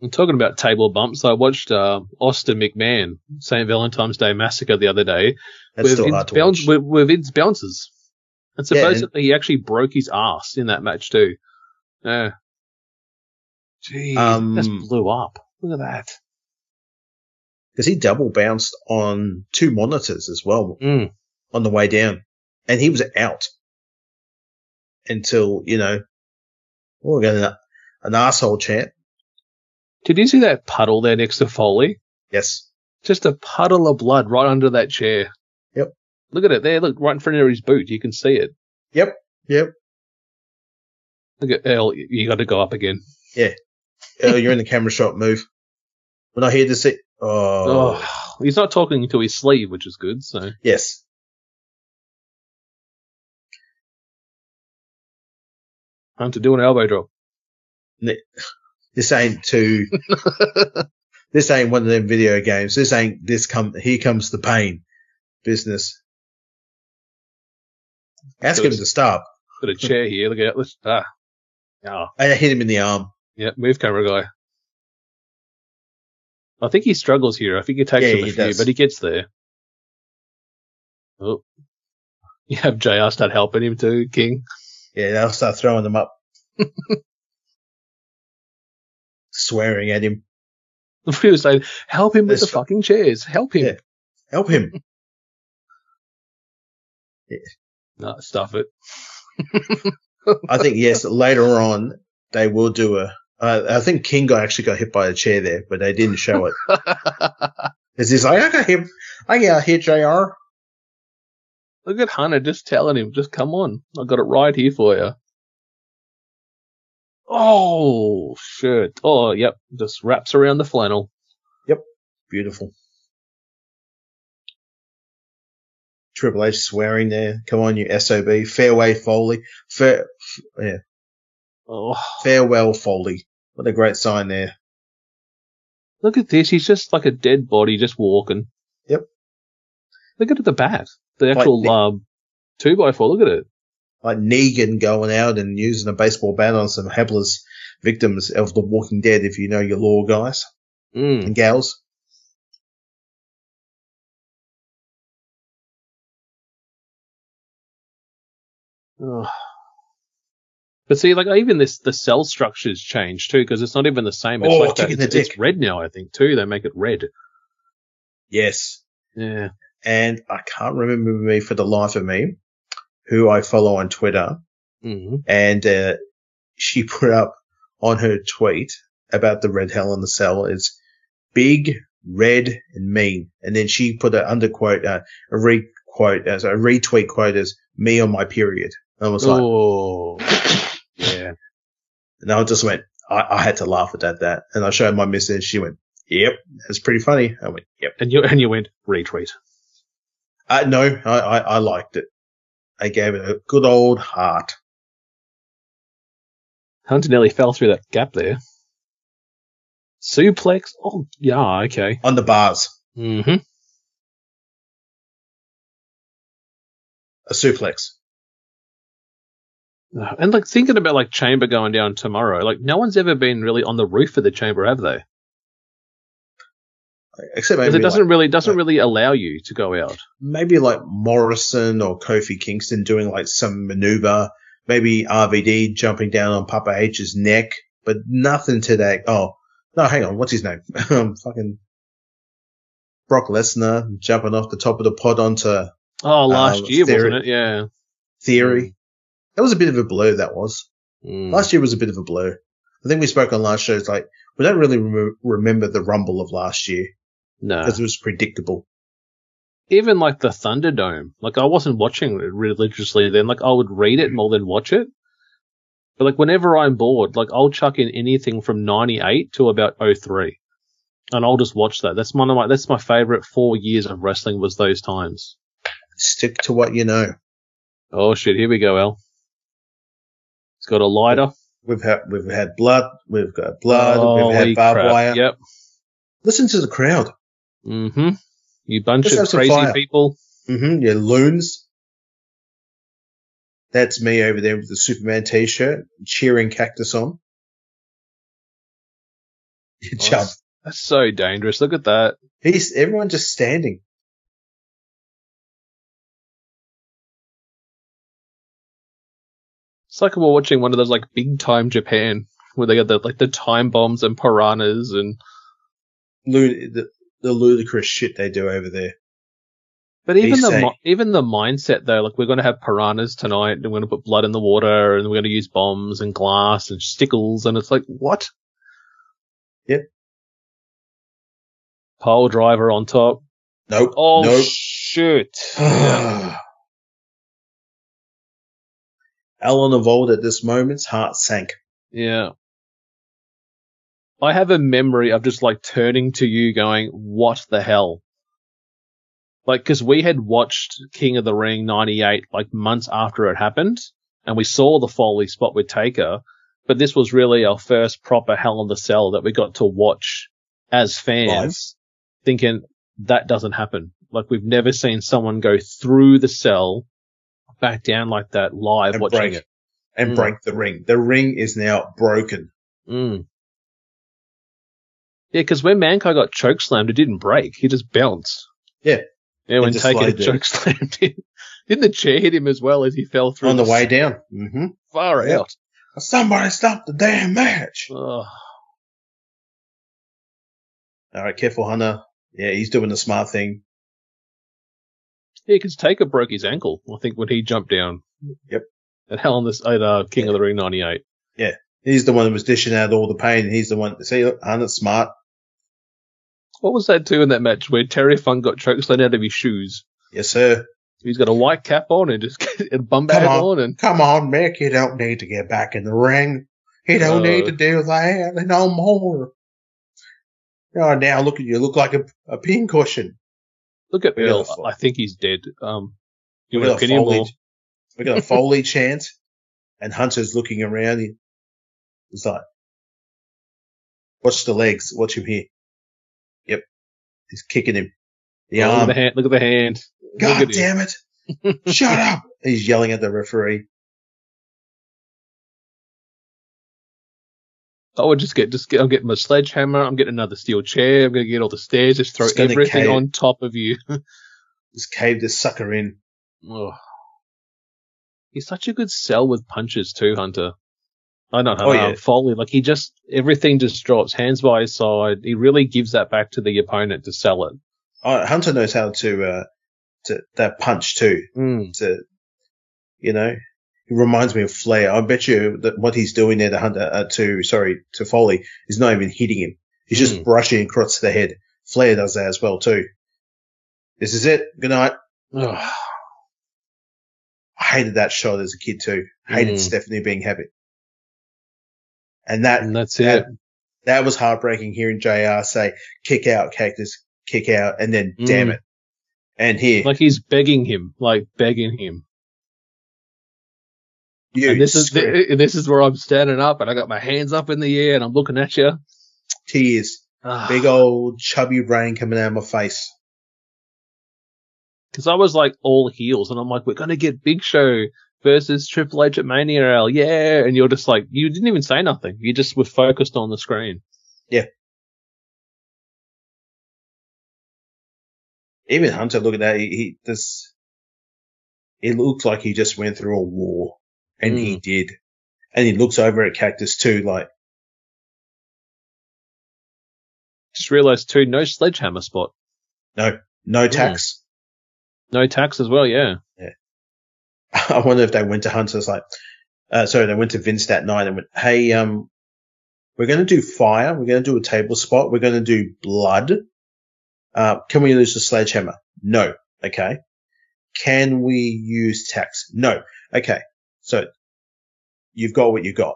I'm talking about table bumps. I watched uh, Austin McMahon St. Valentine's Day Massacre the other day That's with still hard to bounce, watch. with, with Vince bounces. And Yeah, and- supposedly he actually broke his ass in that match too. Yeah. Jeez, Um, that's blew up. Look at that. Because he double bounced on two monitors as well Mm. on the way down. And he was out until, you know, oh, we got an, an asshole chant. Did you see that puddle there next to Foley? Yes. Just a puddle of blood right under that chair. Yep. Look at it there. Look right in front of his boot. You can see it. Yep. Yep. Look at Earl. You got to go up again. Oh, you're in the camera shot. Move. We're not here to see. Oh, Oh, he's not talking to his sleeve, which is good. So yes. Time to do an elbow drop. This ain't too. [laughs] this ain't one of them video games. This ain't this come. Here comes the pain. Business. Ask him to stop. Got a chair here. Look at it. Let's, ah. Ah. I hit him in the arm. Yeah, move camera guy. I think he struggles here. I think it takes Yeah, him a few, does. but he gets there. Oh. You have JR start helping him too, King. Yeah, they'll start throwing them up. [laughs] Swearing at him. We were saying, help him with That's the fucking chairs. Help him. Yeah. Help him. [laughs] yeah. No, stuff it. I think yes. Later on, they will do a. Uh, I think King got actually got hit by a chair there, but they didn't show it. Because he's like, I got hit. I got hit, Jr. Look at Hunter just telling him, just come on. I got it right here for you. Oh, shit. Oh, yep. Just wraps around the flannel. Yep, beautiful. Triple H swearing there. Come on, you sob. Fairway Foley. Fair, yeah, Oh, farewell Foley. What a great sign there. look at this. He's just like a dead body just walking. Yep. Look at the bat. The actual the- um, two by four. Look at it. Like Negan going out and using a baseball bat on some hapless victims of The Walking Dead, if you know your lore guys Mm. and gals. Ugh. But see, like even this, the cell structures change too because it's not even the same. It's Oh, like that. the It's, it's red now, I think too. They make it red. Yes. Yeah. And I can't remember me for the life of me who I follow on Twitter. Mm. and uh, she [laughs] put up on her tweet about the red hell in the cell is big, red, and mean. And then she put an underquote, uh, a re quote as a retweet quote as me on my period. And I was like, Oh. And I just went, I, I had to laugh at that, that. And I showed my missus and she went, yep, that's pretty funny. I went, yep. And you and you went retweet. Uh, no, I, I, I liked it. I gave it a good old heart. Hunter nearly fell through that gap there. Suplex. Oh, yeah. Okay. On the bars. Mm-hmm. A suplex. And like thinking about like chamber going down tomorrow, like no one's ever been really on the roof of the chamber, have they? Except maybe it doesn't like- really doesn't like- really allow you to go out. maybe like Morrison or Kofi Kingston doing like some maneuver, maybe RVD jumping down on Papa H's neck, but nothing to that. Oh, no, hang on. What's his name? [laughs] um, fucking Brock Lesnar jumping off the top of the pod onto Oh, last Um, year Theory- wasn't it? Yeah. Theory. That was a bit of a blur, that was. Mm. Last year was a bit of a blur. I think we spoke on last show. It's like, we don't really rem- remember the rumble of last year No. because it was predictable. Even like the Thunderdome, like I wasn't watching it religiously then. Like I would read it more than watch it. But like whenever I'm bored, like I'll chuck in anything from '98 to about 03. and I'll just watch that. That's one of my that's my favorite four years of wrestling was those times. Stick to what you know. Oh shit, here we go, Al. Got a lighter. We've had we've had blood. We've got blood. We've had barbed crap. wire. Yep. Listen to the crowd. Mm-hmm. You bunch Let's of crazy fire. people. Mm-hmm. Yeah, loons. That's me over there with the Superman t-shirt, cheering Cactus on. [laughs] Oh, that's, that's so dangerous. Look at that. He's everyone just standing. It's like we're watching one of those like big time Japan where they got the like the time bombs and piranhas and Lu- the, the ludicrous shit they do over there. But even He's the saying- even the mindset though, like we're going to have piranhas tonight, and we're going to put blood in the water, and we're going to use bombs and glass and stickles, and it's like what? Yep. Pole driver on top. Nope. Oh nope. shoot! [sighs] Yeah. Alan Evolved at this moment's heart sank. yeah. I have a memory of just like turning to you, going, "What the hell?" Like, because we had watched King of the Ring '98 like months after it happened, and we saw the Foley spot with Taker, but this was really our first proper Hell in the Cell that we got to watch as fans, thinking that doesn't happen. Like we've never seen someone go through the cell, back down like that live And watching break it. and Mm. break the ring. The ring is now broken. Mm. Yeah, because when Mankind got choke slammed, it didn't break. He just bounced. Yeah. Yeah, when Taker choke [laughs] slammed him. Didn't the chair hit him as well as he fell through on the way down. hmm far Yeah. out? Somebody stop the damn match. Oh, All right, careful, Hunter. Yeah, he's doing the smart thing. Yeah, because Taker broke his ankle. I think when he jumped down. Yep. At Hell in this at uh, King of the Ring '98. Yeah, He's the one that was dishing out all the pain, he's the one. See, look, Hunter's smart. What was that too in that match where Terry Funk got choke slammed out of his shoes? Yes, sir. He's got a white cap on and just [laughs] a bum Come bag on. on, and Come on, Mick. You don't need to get back in the ring. You don't No. need to do that no more. Oh, now look at you. Look like a, a pincushion. Look at Bill. I think he's dead. Um, you got a Foley, we got a Foley chant, and Hunter's looking around. He's like, "Watch the legs. Watch him here." Yep, he's kicking him. The Oh, look at arm. the hand. Look at the hand. God damn it! [laughs] Shut up! He's yelling at the referee. I would just get, just get, I'm getting my sledgehammer. I'm getting another steel chair. I'm going to get all the stairs. Just throw Just everything cave. on top of you. [laughs] Just cave this sucker in. oh. He's such a good sell with punches too, Hunter. I don't know. Oh, yeah. Foley, like he just, everything just drops hands by his side. He really gives that back to the opponent to sell it. Oh, Hunter knows how to uh, to that punch too. Mm. To you know, he reminds me of Flair. I bet you that what he's doing there to Hunter uh, to sorry to Foley is not even hitting him. He's just Mm. brushing across the head. Flair does that as well too. This is it. Good night. Ugh. I hated that shot as a kid too. Hated Mm. Stephanie being happy. And that and that's that, it. that was heartbreaking hearing JR say, kick out, cactus, kick out, and then damn Mm. it. And here, Like he's begging him, like begging him. You and this is the, this is where I'm standing up and I got my hands up in the air and I'm looking at you. tears. Ah. Big old chubby brain coming out of my face. Because I was like all heels and I'm like, we're gonna get Big Show versus Triple H at Mania L, yeah. And you're just like, you didn't even say nothing. You just were focused on the screen. Yeah. Even Hunter, look at that. He, he this, it looks like he just went through a war, and he did. And he looks over at Cactus too, like Just realized too, no sledgehammer spot, no no tax. no tax as well, yeah. [laughs] I wonder if they went to Hunter's like, uh, sorry, they went to Vince that night and went, hey, um, we're going to do fire. We're going to do a table spot. We're going to do blood. Uh, can we use the sledgehammer? No. Okay. Can we use tax? No. Okay. So you've got what you got.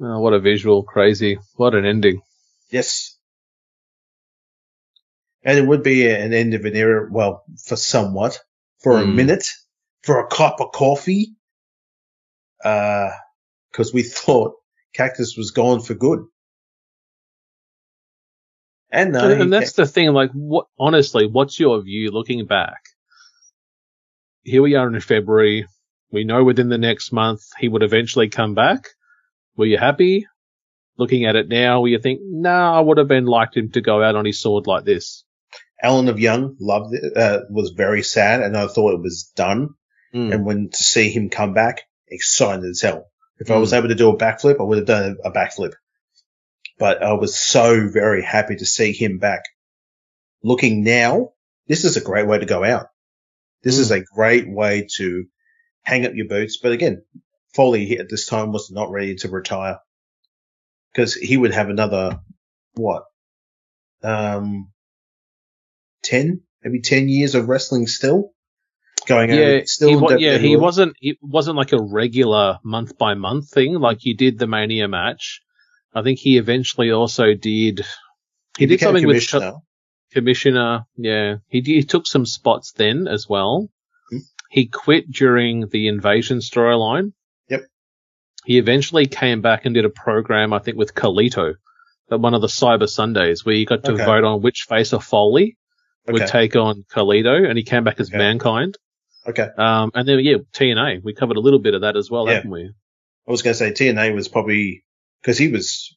Oh, what a visual, crazy. What an ending. Yes. And it would be an end of an era, well, for somewhat, for a Mm. minute, for a cup of coffee. Uh, cause we [laughs] thought Cactus was gone for good. And no, and, that's the thing, like, what, honestly, what's your view looking back? Here we are in February. We know within the next month he would eventually come back. Were you happy? Looking at it now, where you think, no, I would have been liked him to go out on his sword like this. Alan of Young loved it, uh, was very sad and I thought it was done. Mm. And when to see him come back, excited as hell. If I was Mm. able to do a backflip, I would have done a backflip. But I was so very happy to see him back. Looking now, this is a great way to go out. This is a great way to hang up your boots. But again, Foley at this time was not ready to retire because he would have another, what, um, 10, maybe 10 years of wrestling still going yeah. Still he, wa- yeah, he wasn't. It wasn't like a regular month by month thing. Like you did the Mania match. I think he eventually also did. He, did something with commissioner. Co- commissioner. Yeah, he he took some spots then as well. Hmm. He quit during the invasion storyline. Yep. He eventually came back and did a program, I think, with Carlito, at one of the Cyber Sundays, where you got to Okay. vote on which face of Foley would take on Carlito, and he came back as Okay. Mankind. Okay. Um, and then yeah, TNA, we covered a little bit of that as well, Yeah. haven't we? I was going to say TNA was probably because he was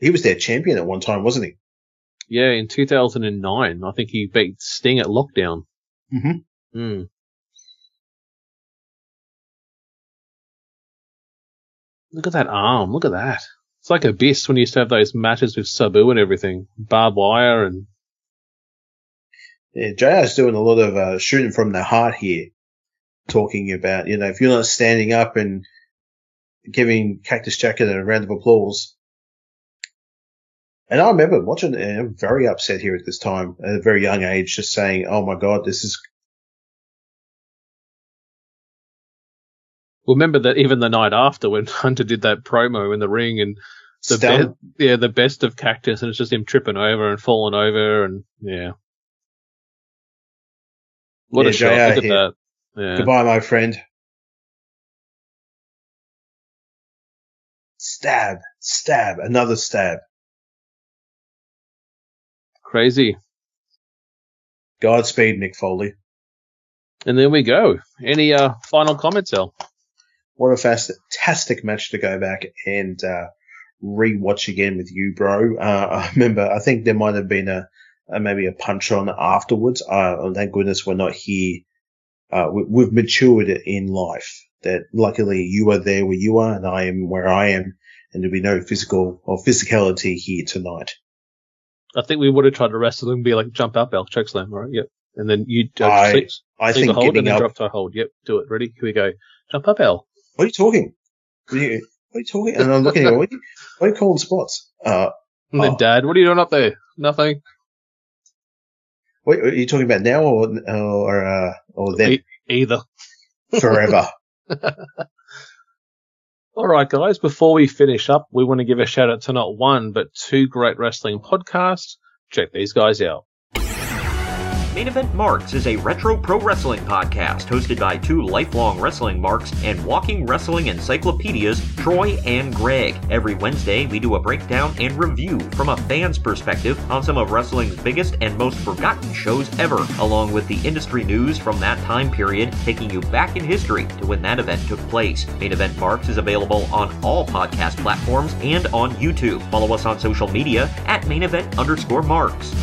he was their champion at one time, wasn't he? Yeah, in 2009, I think he beat Sting at Lockdown. Mhm. Mm. Look at that arm. Look at that. It's like Abyss when he used to have those matches with Sabu and everything. Barbed wire and Yeah, JR's doing a lot of uh, shooting from the heart here, talking about you know if you're not standing up and giving Cactus Jack a round of applause. And I remember watching, and I'm very upset here at this time, at a very young age, just saying, "Oh my god, this is remember that even the night after when [laughs] Hunter did that promo in the ring and the stellar." be- yeah, the best of Cactus and it's just him tripping over and falling over and yeah. What Yeah, a shot. JR Look at here. that. Yeah. Goodbye, my friend. Stab, stab, another stab. Crazy. Godspeed, Mick Foley. And there we go. Any uh, final comments, Al? What a fantastic match to go back and uh, re-watch again with you, bro. Uh, I remember, I think there might have been a, a maybe a punch on afterwards. Uh, thank goodness we're not here. Uh, we, we've matured in life. That luckily you are there where you are, and I am where I am, and there'll be no physical or physicality here tonight. I think we would have tried to wrestle them, and be like, jump up, Al, chokeslam, right? Yep. And then you uh, I- sleep, I sleep think hold getting and then up. drop to a hold. Yep, do it. Ready? Here we go. Jump up, Al. What are you talking? What are you, what are you talking? And I'm looking at you. What are you, what are you calling spots? Uh, And then Oh. Dad, what are you doing up there? Nothing. what are you talking about now or or uh, or then E- Either. forever? [laughs] All right, guys, before we finish up, we want to give a shout out to not one, but two great wrestling podcasts. Check these guys out. Main Event Marks is a retro pro wrestling podcast hosted by two lifelong wrestling marks and walking wrestling encyclopedias, Troy and Greg. Every Wednesday, we do a breakdown and review from a fan's perspective on some of wrestling's biggest and most forgotten shows ever, along with the industry news from that time period, taking you back in history to when that event took place. Main Event Marks is available on all podcast platforms and on YouTube. Follow us on social media at main event underscore marks.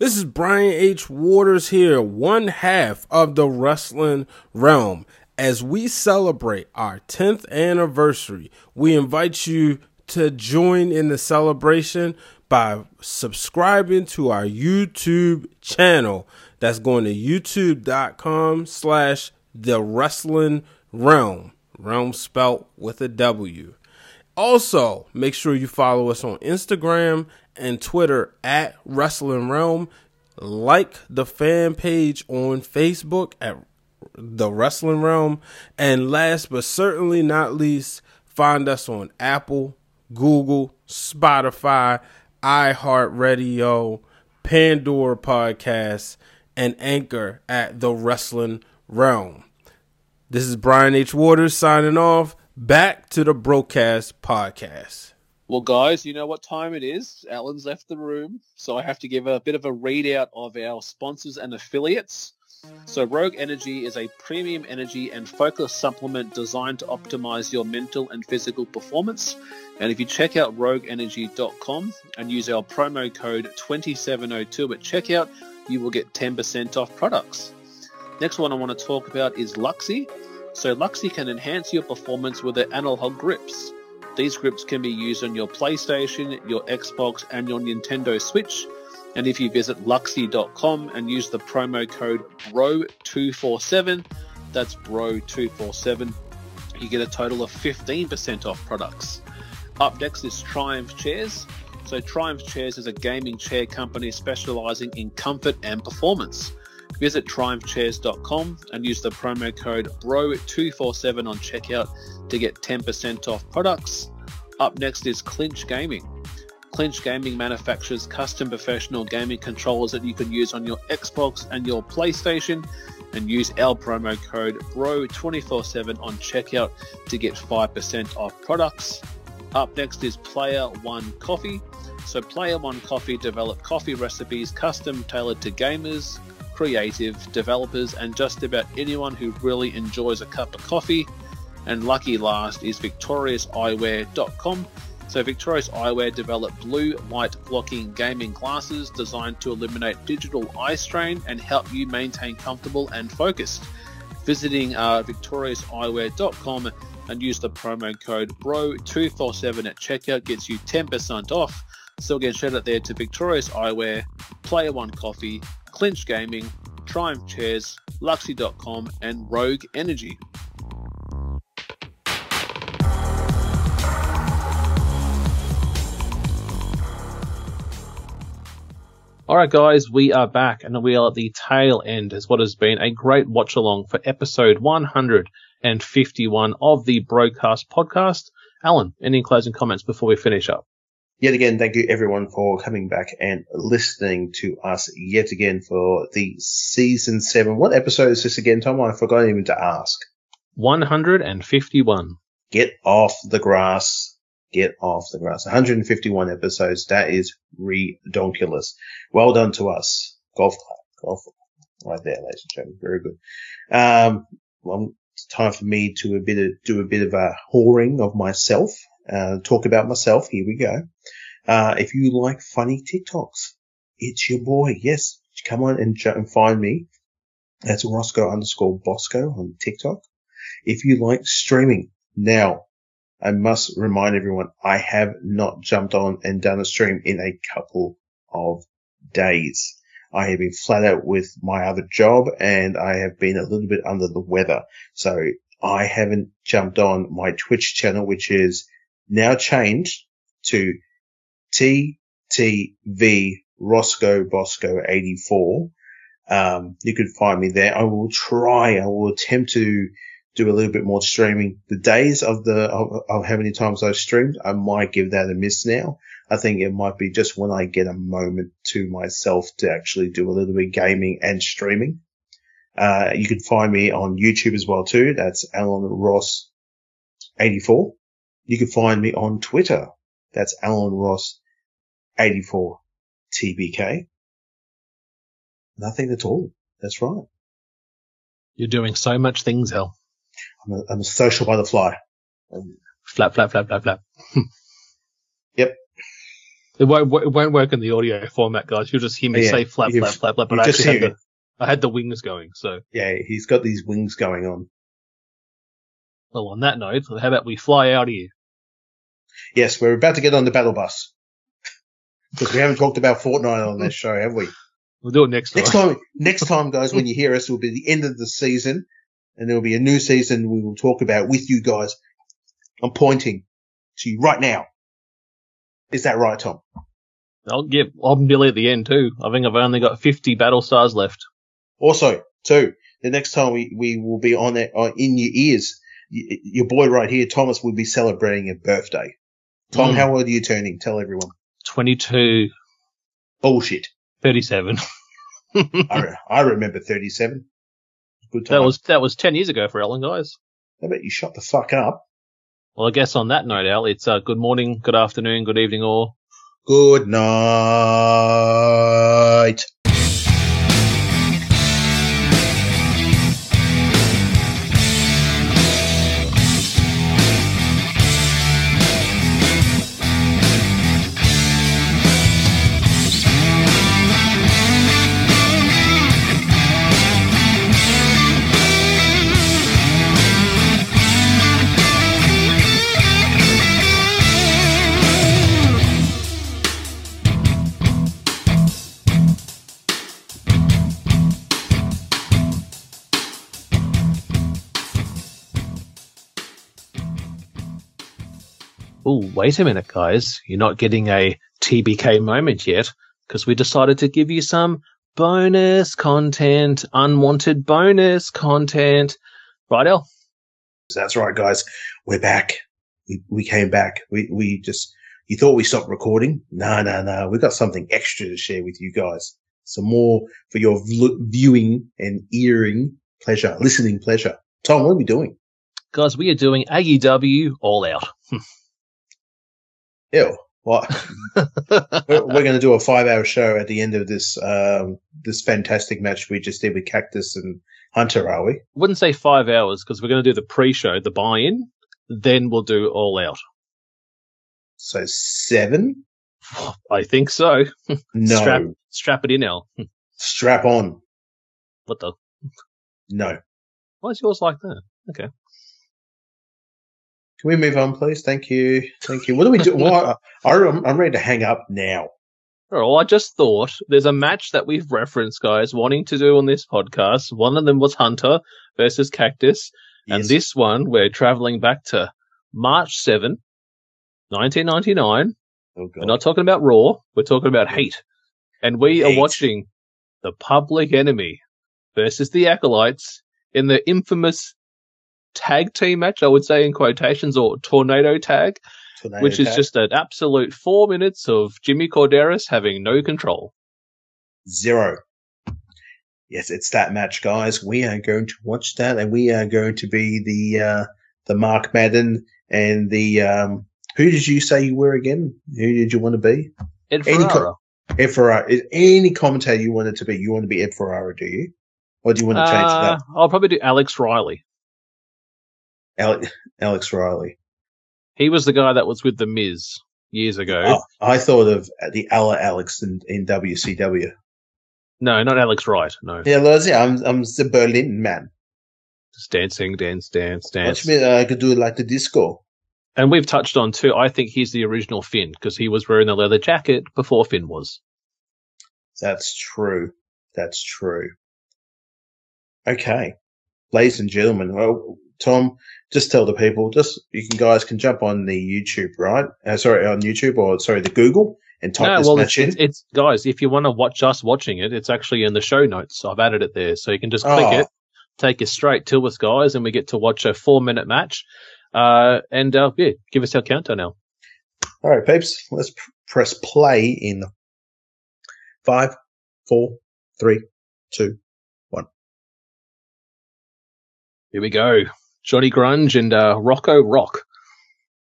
This is Brian H. Waters here, one half of the wrestling realm. As we celebrate our 10th anniversary, we invite you to join in the celebration by subscribing to our YouTube channel. That's going to youtube.com slash the wrestling realm. Realm spelt with a W. Also, make sure you follow us on Instagram and Twitter at Wrestling Realm. Like the fan page on Facebook at The Wrestling Realm. And last but certainly not least, find us on Apple, Google, Spotify, iHeartRadio, Pandora Podcasts, and Anchor at The Wrestling Realm. This is Brian H. Waters signing off. Back to the Brokast Podcast. Well, guys, you know what time it is. Alan's left the room, so I have to give a bit of a readout of our sponsors and affiliates. So, Rogue Energy is a premium energy and focus supplement designed to optimize your mental and physical performance. And if you check out rogueenergy.com and use our promo code 2702 at checkout, you will get 10% off products. Next one I want to talk about is Luxy. So, Luxy can enhance your performance with their analog grips. These grips can be used on your PlayStation, your Xbox, and your Nintendo Switch. And if you visit luxy.com and use the promo code BRO247, that's BRO247, you get a total of 15% off products. Up next is Triumph Chairs. So, Triumph Chairs is a gaming chair company specializing in comfort and performance. Visit triumphchairs.com and use the promo code BRO247 on checkout to get 10% off products. Up next is Clinch Gaming. Clinch Gaming manufactures custom professional gaming controllers that you can use on your Xbox and your PlayStation. and use our promo code BRO247 on checkout to get 5% off products. Up next is Player One Coffee. So, Player One Coffee develop coffee recipes custom tailored to gamers, creative, developers, and just about anyone who really enjoys a cup of coffee. And lucky last is victoriouseyewear.com. So, Victorious Eyewear developed blue light blocking gaming glasses designed to eliminate digital eye strain and help you maintain comfortable and focused. Visiting uh, victoriouseyewear.com and use the promo code BRO247 at checkout gets you 10% off. So again, shout out there to Victorious Eyewear, Player One Coffee, Clinch Gaming, Triumph Chairs, Luxy.com, and Rogue Energy. All right, guys, we are back, and we are at the tail end as what has been a great watch along for episode 151 of the Brokast Podcast. Alan, any closing comments before we finish up? Yet again, thank you everyone for coming back and listening to us yet again for the season seven. What episode is this again, Tom? I forgot even to ask. 151. Get off the grass. Get off the grass. 151 episodes. That is redonkulous. Well done to us. Golf club. Golf club. Right there, ladies and gentlemen. Very good. Um, well, it's time for me to a bit of, do a bit of a whoring of myself. Uh, talk about myself. Here we go. Uh, if you like funny TikToks, it's your boy. Yes. Come on and, and find me. That's Roscoe underscore Bosco on TikTok. If you like streaming now, I must remind everyone, I have not jumped on and done a stream in a couple of days. I have been flat out with my other job and I have been a little bit under the weather. So I haven't jumped on my Twitch channel, which is now changed to TTV Roscoe Bosco 84. Um, you can find me there. I will try, I will attempt to do a little bit more streaming. The days of the, of, of how many times I've streamed, I might give that a miss now. I think it might be just when I get a moment to myself to actually do a little bit gaming and streaming. Uh, you can find me on YouTube as well too. That's Alan Ross 84. You can find me on Twitter. That's Alan Ross 84 TBK. Nothing at all. That's right. You're doing so much things, Hell. I'm a, I'm a social butterfly. Um, Flap, flap, flap, flap, flap. [laughs] Yep. It won't, it won't work in the audio format, guys. You'll just hear me Yeah, say flap, flap, flap, flap, but I actually had the, I had the wings going. So, yeah, he's got these wings going on. Well, on that note, how about we fly out of here? Yes, we're about to get on the battle bus. Because we haven't talked about Fortnite on this show, have we? We'll do it next time. Next time, next time, guys, when you hear us, it will be the end of the season, and there will be a new season we will talk about with you guys. I'm pointing to you right now. Is that right, Tom? I'll give, I'm nearly at the end too. I think I've only got 50 battle stars left. Also, too, the next time we, we will be on it, uh, in your ears, y- your boy right here, Thomas, will be celebrating a birthday. Tom, Mm. how old are you turning? Tell everyone. 22, Bullshit. 37. [laughs] I, re- I remember 37. Good time. that was, that was 10 years ago for Ellen, guys. I bet you shut the fuck up. Well, I guess on that note, Al, it's uh, good morning, good afternoon, good evening, or Good night. Oh, wait a minute, guys. You're not getting a TBK moment yet because we decided to give you some bonus content, unwanted bonus content. Right, El? That's right, guys. We're back. We, we came back. We, we just, you thought we stopped recording? No, no, no. We've got something extra to share with you guys. Some more for your vl- viewing and earing pleasure, listening pleasure. Tom, what are we doing? Guys, we are doing AEW All Out. [laughs] Ew. What? [laughs] we're we're going to do a five-hour show at the end of this um, this fantastic match we just did with Cactus and Hunter, are we? wouldn't say five hours because we're going to do the pre-show, the buy-in, then we'll do All Out. So seven? I think so. No. Strap, strap it in, Al. Strap on. What the? No. Why is yours like that? Okay. Can we move on, please? Thank you. Thank you. What do we do? What, I'm, I'm ready to hang up now. Well, I just thought there's a match that we've referenced, guys, wanting to do on this podcast. One of them was Hunter versus Cactus. And this one, we're traveling back to March 7, 1999. Oh, God. We're not talking about Raw. We're talking about Heat. And we are watching the Public Enemy versus the Acolytes in the infamous tag team match, I would say in quotations, or tornado tag, Tornado which is just an absolute four minutes of Jimmy Korderas having no control. zero. Yes, it's that match, guys. We are going to watch that, and we are going to be the uh, the Mark Madden and the um, who did you say you were again? Who did you want to be? Ed Any Ferrara. Ed Ferrara. Is any commentator you wanted to be? You want to be Ed Ferrara, do you? Or do you want to change Uh, I'll probably do Alex Riley. Alex, Alex Riley. He was the guy that was with the Miz years ago. Oh, I thought of the Ella Alex in, in WCW. No, not Alex Wright. No, Yeah, Lizzie, I'm I'm the Berlin man. just dancing, dance, dance, Watch dance. me, uh, I could do it like the disco. And we've touched on too. I think he's the original Finn because he was wearing the leather jacket before Finn was. That's true. That's true. Okay. Ladies and gentlemen, well, Tom, just tell the people, just, you can guys can jump on the YouTube, right? Uh, sorry, on YouTube or sorry, the Google and type No, this well, match it's, in. it's, it's guys. If you want to watch us watching it, it's actually in the show notes. I've added it there, so you can just click Oh. it, take you straight to us, guys, and we get to watch a four-minute match. Uh, and uh, yeah, give us our countdown now. All right, peeps, let's pr- press play in five, four, three, two. Here we go. Johnny Grunge and uh, Rocco Rock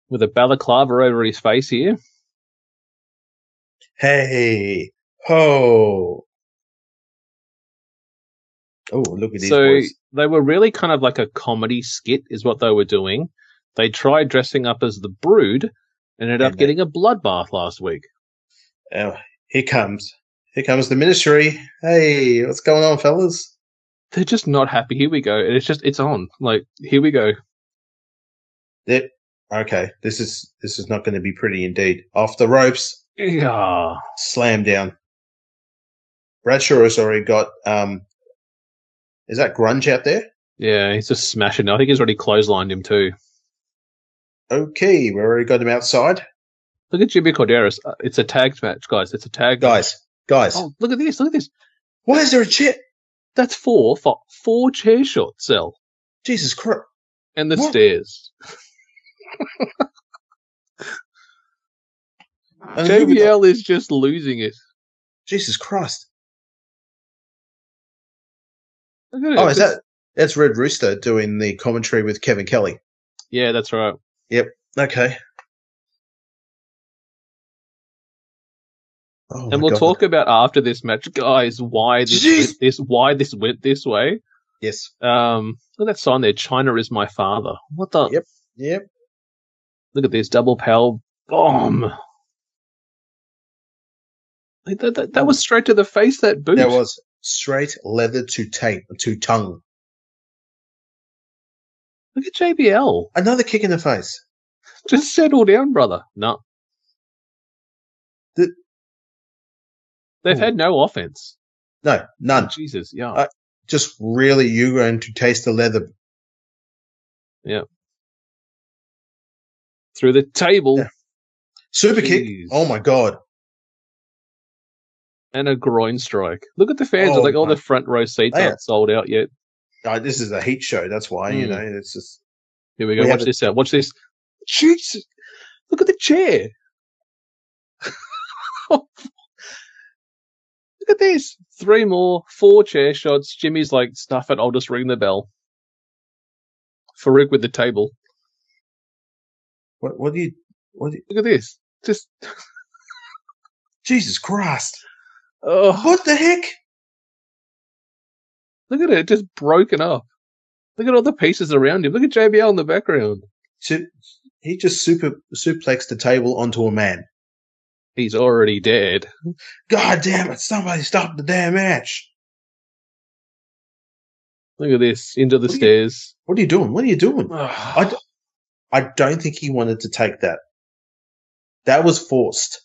with a balaclava over his face here. Hey, ho. Oh, look at these so boys. they were really kind of like a comedy skit, is what they were doing. They tried dressing up as the Brood and ended up And they- getting a bloodbath last week. Oh, here comes. Here comes the ministry. Hey, what's going on, fellas? They're just not happy. Here we go. And it's just, it's on. Like, here we go. That okay. This is this is not going to be pretty indeed. Off the ropes, Yeah. slam down. Bradshaw has already got. Um, is that grunge out there? Yeah, he's just smashing. I think he's already clotheslined him too. Okay, we already got him outside, Look at Jimmy Korderas. Uh, It's a tag match, guys. It's a tag. guys. Guys, Oh, look at this. Look at this. why is there a chair? That's four for four chair shots, Cell. Jesus Christ! And the What? stairs. [laughs] And who we got- JBL is just losing it. Jesus Christ! Oh, is that that's Red Rooster doing the commentary with Kevin Kelly? Yeah, that's right. Yep. Okay. Oh and we'll God. talk about after this match, guys, why this this why this went this way. Yes. Um, look at that sign there. China is my father. What the? Yep. Yep. Look at this double power bomb. That, that, that was straight to the face. That boot. That was straight leather to tape to tongue. Look at JBL. Another kick in the face. Just settle down, brother. No. The- They've Ooh. had no offense. No, none. Jesus, yeah. Uh, Just really, you going to taste the leather. Yeah. Through the table Yeah. Super kick. Oh my god. and a groin strike. Look at the fans. Oh like all the front row seats are- aren't sold out yet. Uh, this is a heat show. That's why you Mm. know it's just. Here we go. We Watch this out. Watch this. Jesus. Look at the chair. [laughs] [laughs] Look at this. three more, four chair shots. Jimmy's like, stuff it, I'll just ring the bell. Faarooq with the table. What, what do you? What? Do you, Look at this. Just [laughs] Jesus Christ! oh, What the heck? look at it, just broken up. Look at all the pieces around him. Look at JBL in the background. He just super suplexed the table onto a man. He's already dead. God damn it! Somebody stop the damn match! Look at this into the What are you- stairs. What are you doing? What are you doing? I I, d- I don't think he wanted to take that. That was forced.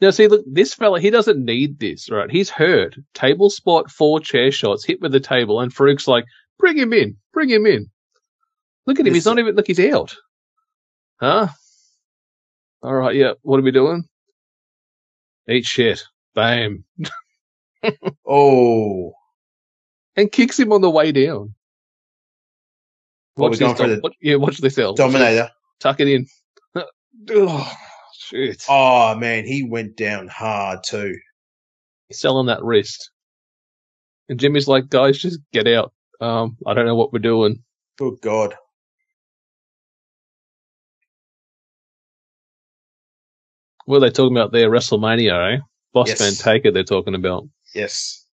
Now, see, look, this fella, he doesn't need this, right? He's hurt. Table spot, four chair shots, hit with the table, and Faarooq's like, bring him in, bring him in. Look at him, he's not even, look, he's out. Huh? All right, yeah, what are we doing? Eat shit. Bam. [laughs] Oh, And kicks him on the way down. What, Watch this, Dom- the- watch- yeah, watch this, L. Dominator. Tuck it in. [laughs] oh, shit. Oh man, he went down hard too. selling that wrist. And Jimmy's like, guys, just get out. Um, I don't know what we're doing. Good God. What are they talking about there? WrestleMania, eh? Boss Yes. Man Taker, they're talking about. Yes.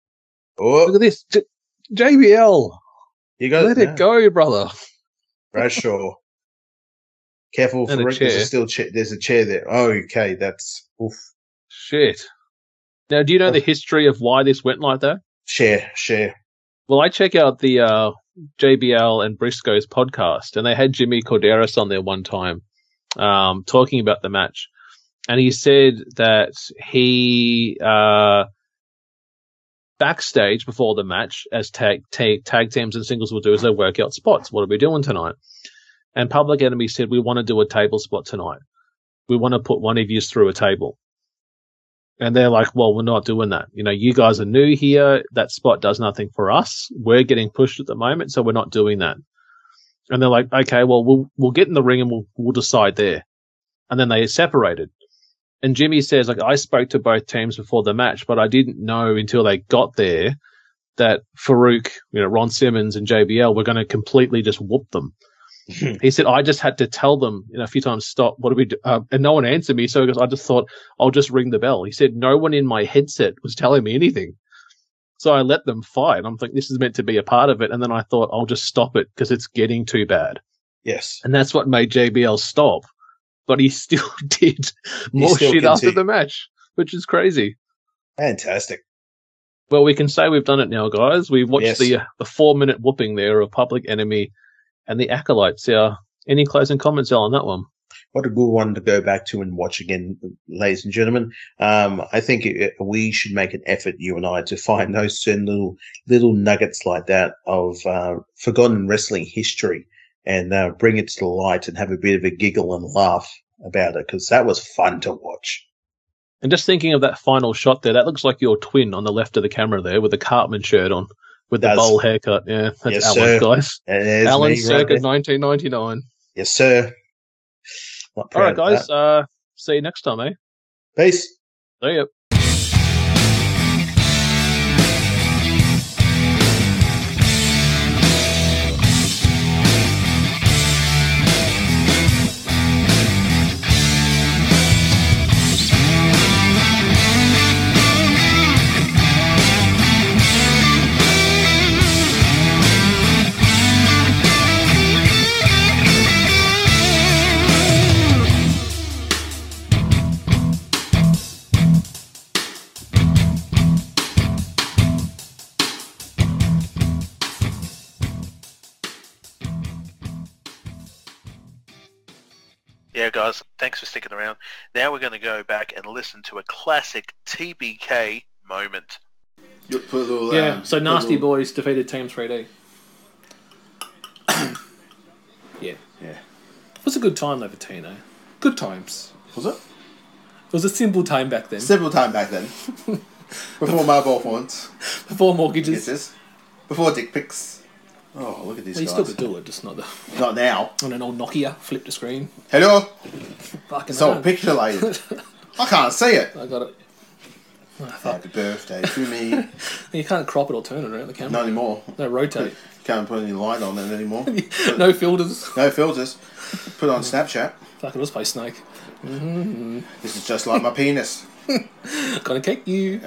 Oh. Look at this. J- JBL, you got let it go, brother. Bradshaw. [laughs] Careful, a Faarooq. There's a still cha- there's a chair there. Oh, okay, that's oof. Shit. Now, do you know the history of why this went like that? Share, share. Well, I check out the uh, JBL and Brisco's podcast, and they had Jimmy Korderas on there one time um, talking about the match. And he said that he, uh, backstage before the match, as tag, tag, tag teams and singles will do, is they work out spots. What are we doing tonight? And Public Enemy said, We want to do a table spot tonight. We want to put one of you through a table. And they're like, well, we're not doing that. You know, you guys are new here. That spot does nothing for us. We're getting pushed at the moment, so we're not doing that. And they're like, okay, well, we'll, we'll get in the ring and we'll, we'll decide there. And then they separated. And Jimmy says, like, I spoke to both teams before the match, but I didn't know until they got there that Faarooq, you know, Ron Simmons and JBL were going to completely just whoop them. he said, I just had to tell them you know, a few times, stop, what do we do? Uh, and no one answered me. So he goes, I just thought, I'll just ring the bell. He said, no one in my headset was telling me anything. So I let them fight. I'm like, this is meant to be a part of it. And then I thought, I'll just stop it because it's getting too bad. Yes. And that's what made JBL stop. But he still [laughs] did more still shit after the match, which is crazy. Fantastic. Well, we can say we've done it now, guys. We've watched Yes. the uh, the four minute whooping there of Public Enemy and the Acolytes. Uh, any closing comments, Al, on that one? What a good one to go back to and watch again, ladies and gentlemen. Um, I think it, we should make an effort, you and I, to find those certain little little nuggets like that of uh, forgotten wrestling history and uh, bring it to the light and have a bit of a giggle and laugh about it because that was fun to watch. And just thinking of that final shot there, that looks like your twin on the left of the camera there with the Cartman shirt on, with the bowl haircut. Yeah, that's Yes, Alan, sir. guys. Alan me right circa 1999. Yes, sir. All right, guys. Uh, see you next time, eh? Peace. See ya. Thanks for sticking around. Now we're going to go back and listen to a classic TBK moment. You put a little, Yeah, um, so Nasty little- Boys defeated Team 3D. [coughs] yeah. Yeah. It was a good time though for Tino. Good times. Was it? It was a simple time back then. Simple time back then. [laughs] Before mobile phones. Before mortgages. Kisses. Before dick pics. Oh, look at these Well, you guys. still could do it, just not the Not now. on an old Nokia, flip the screen. Hello. Fucking So hell. pixelated. I can't see it. I got it. Happy birthday to me. [laughs] You can't crop it or turn it around the camera. Not anymore. No, rotate. Can't put any light on it anymore. [laughs] no filters. No filters. Put it on Snapchat. Fuck, it was play Snake. Mm-hmm. This is just like my penis. [laughs] Gonna kick you.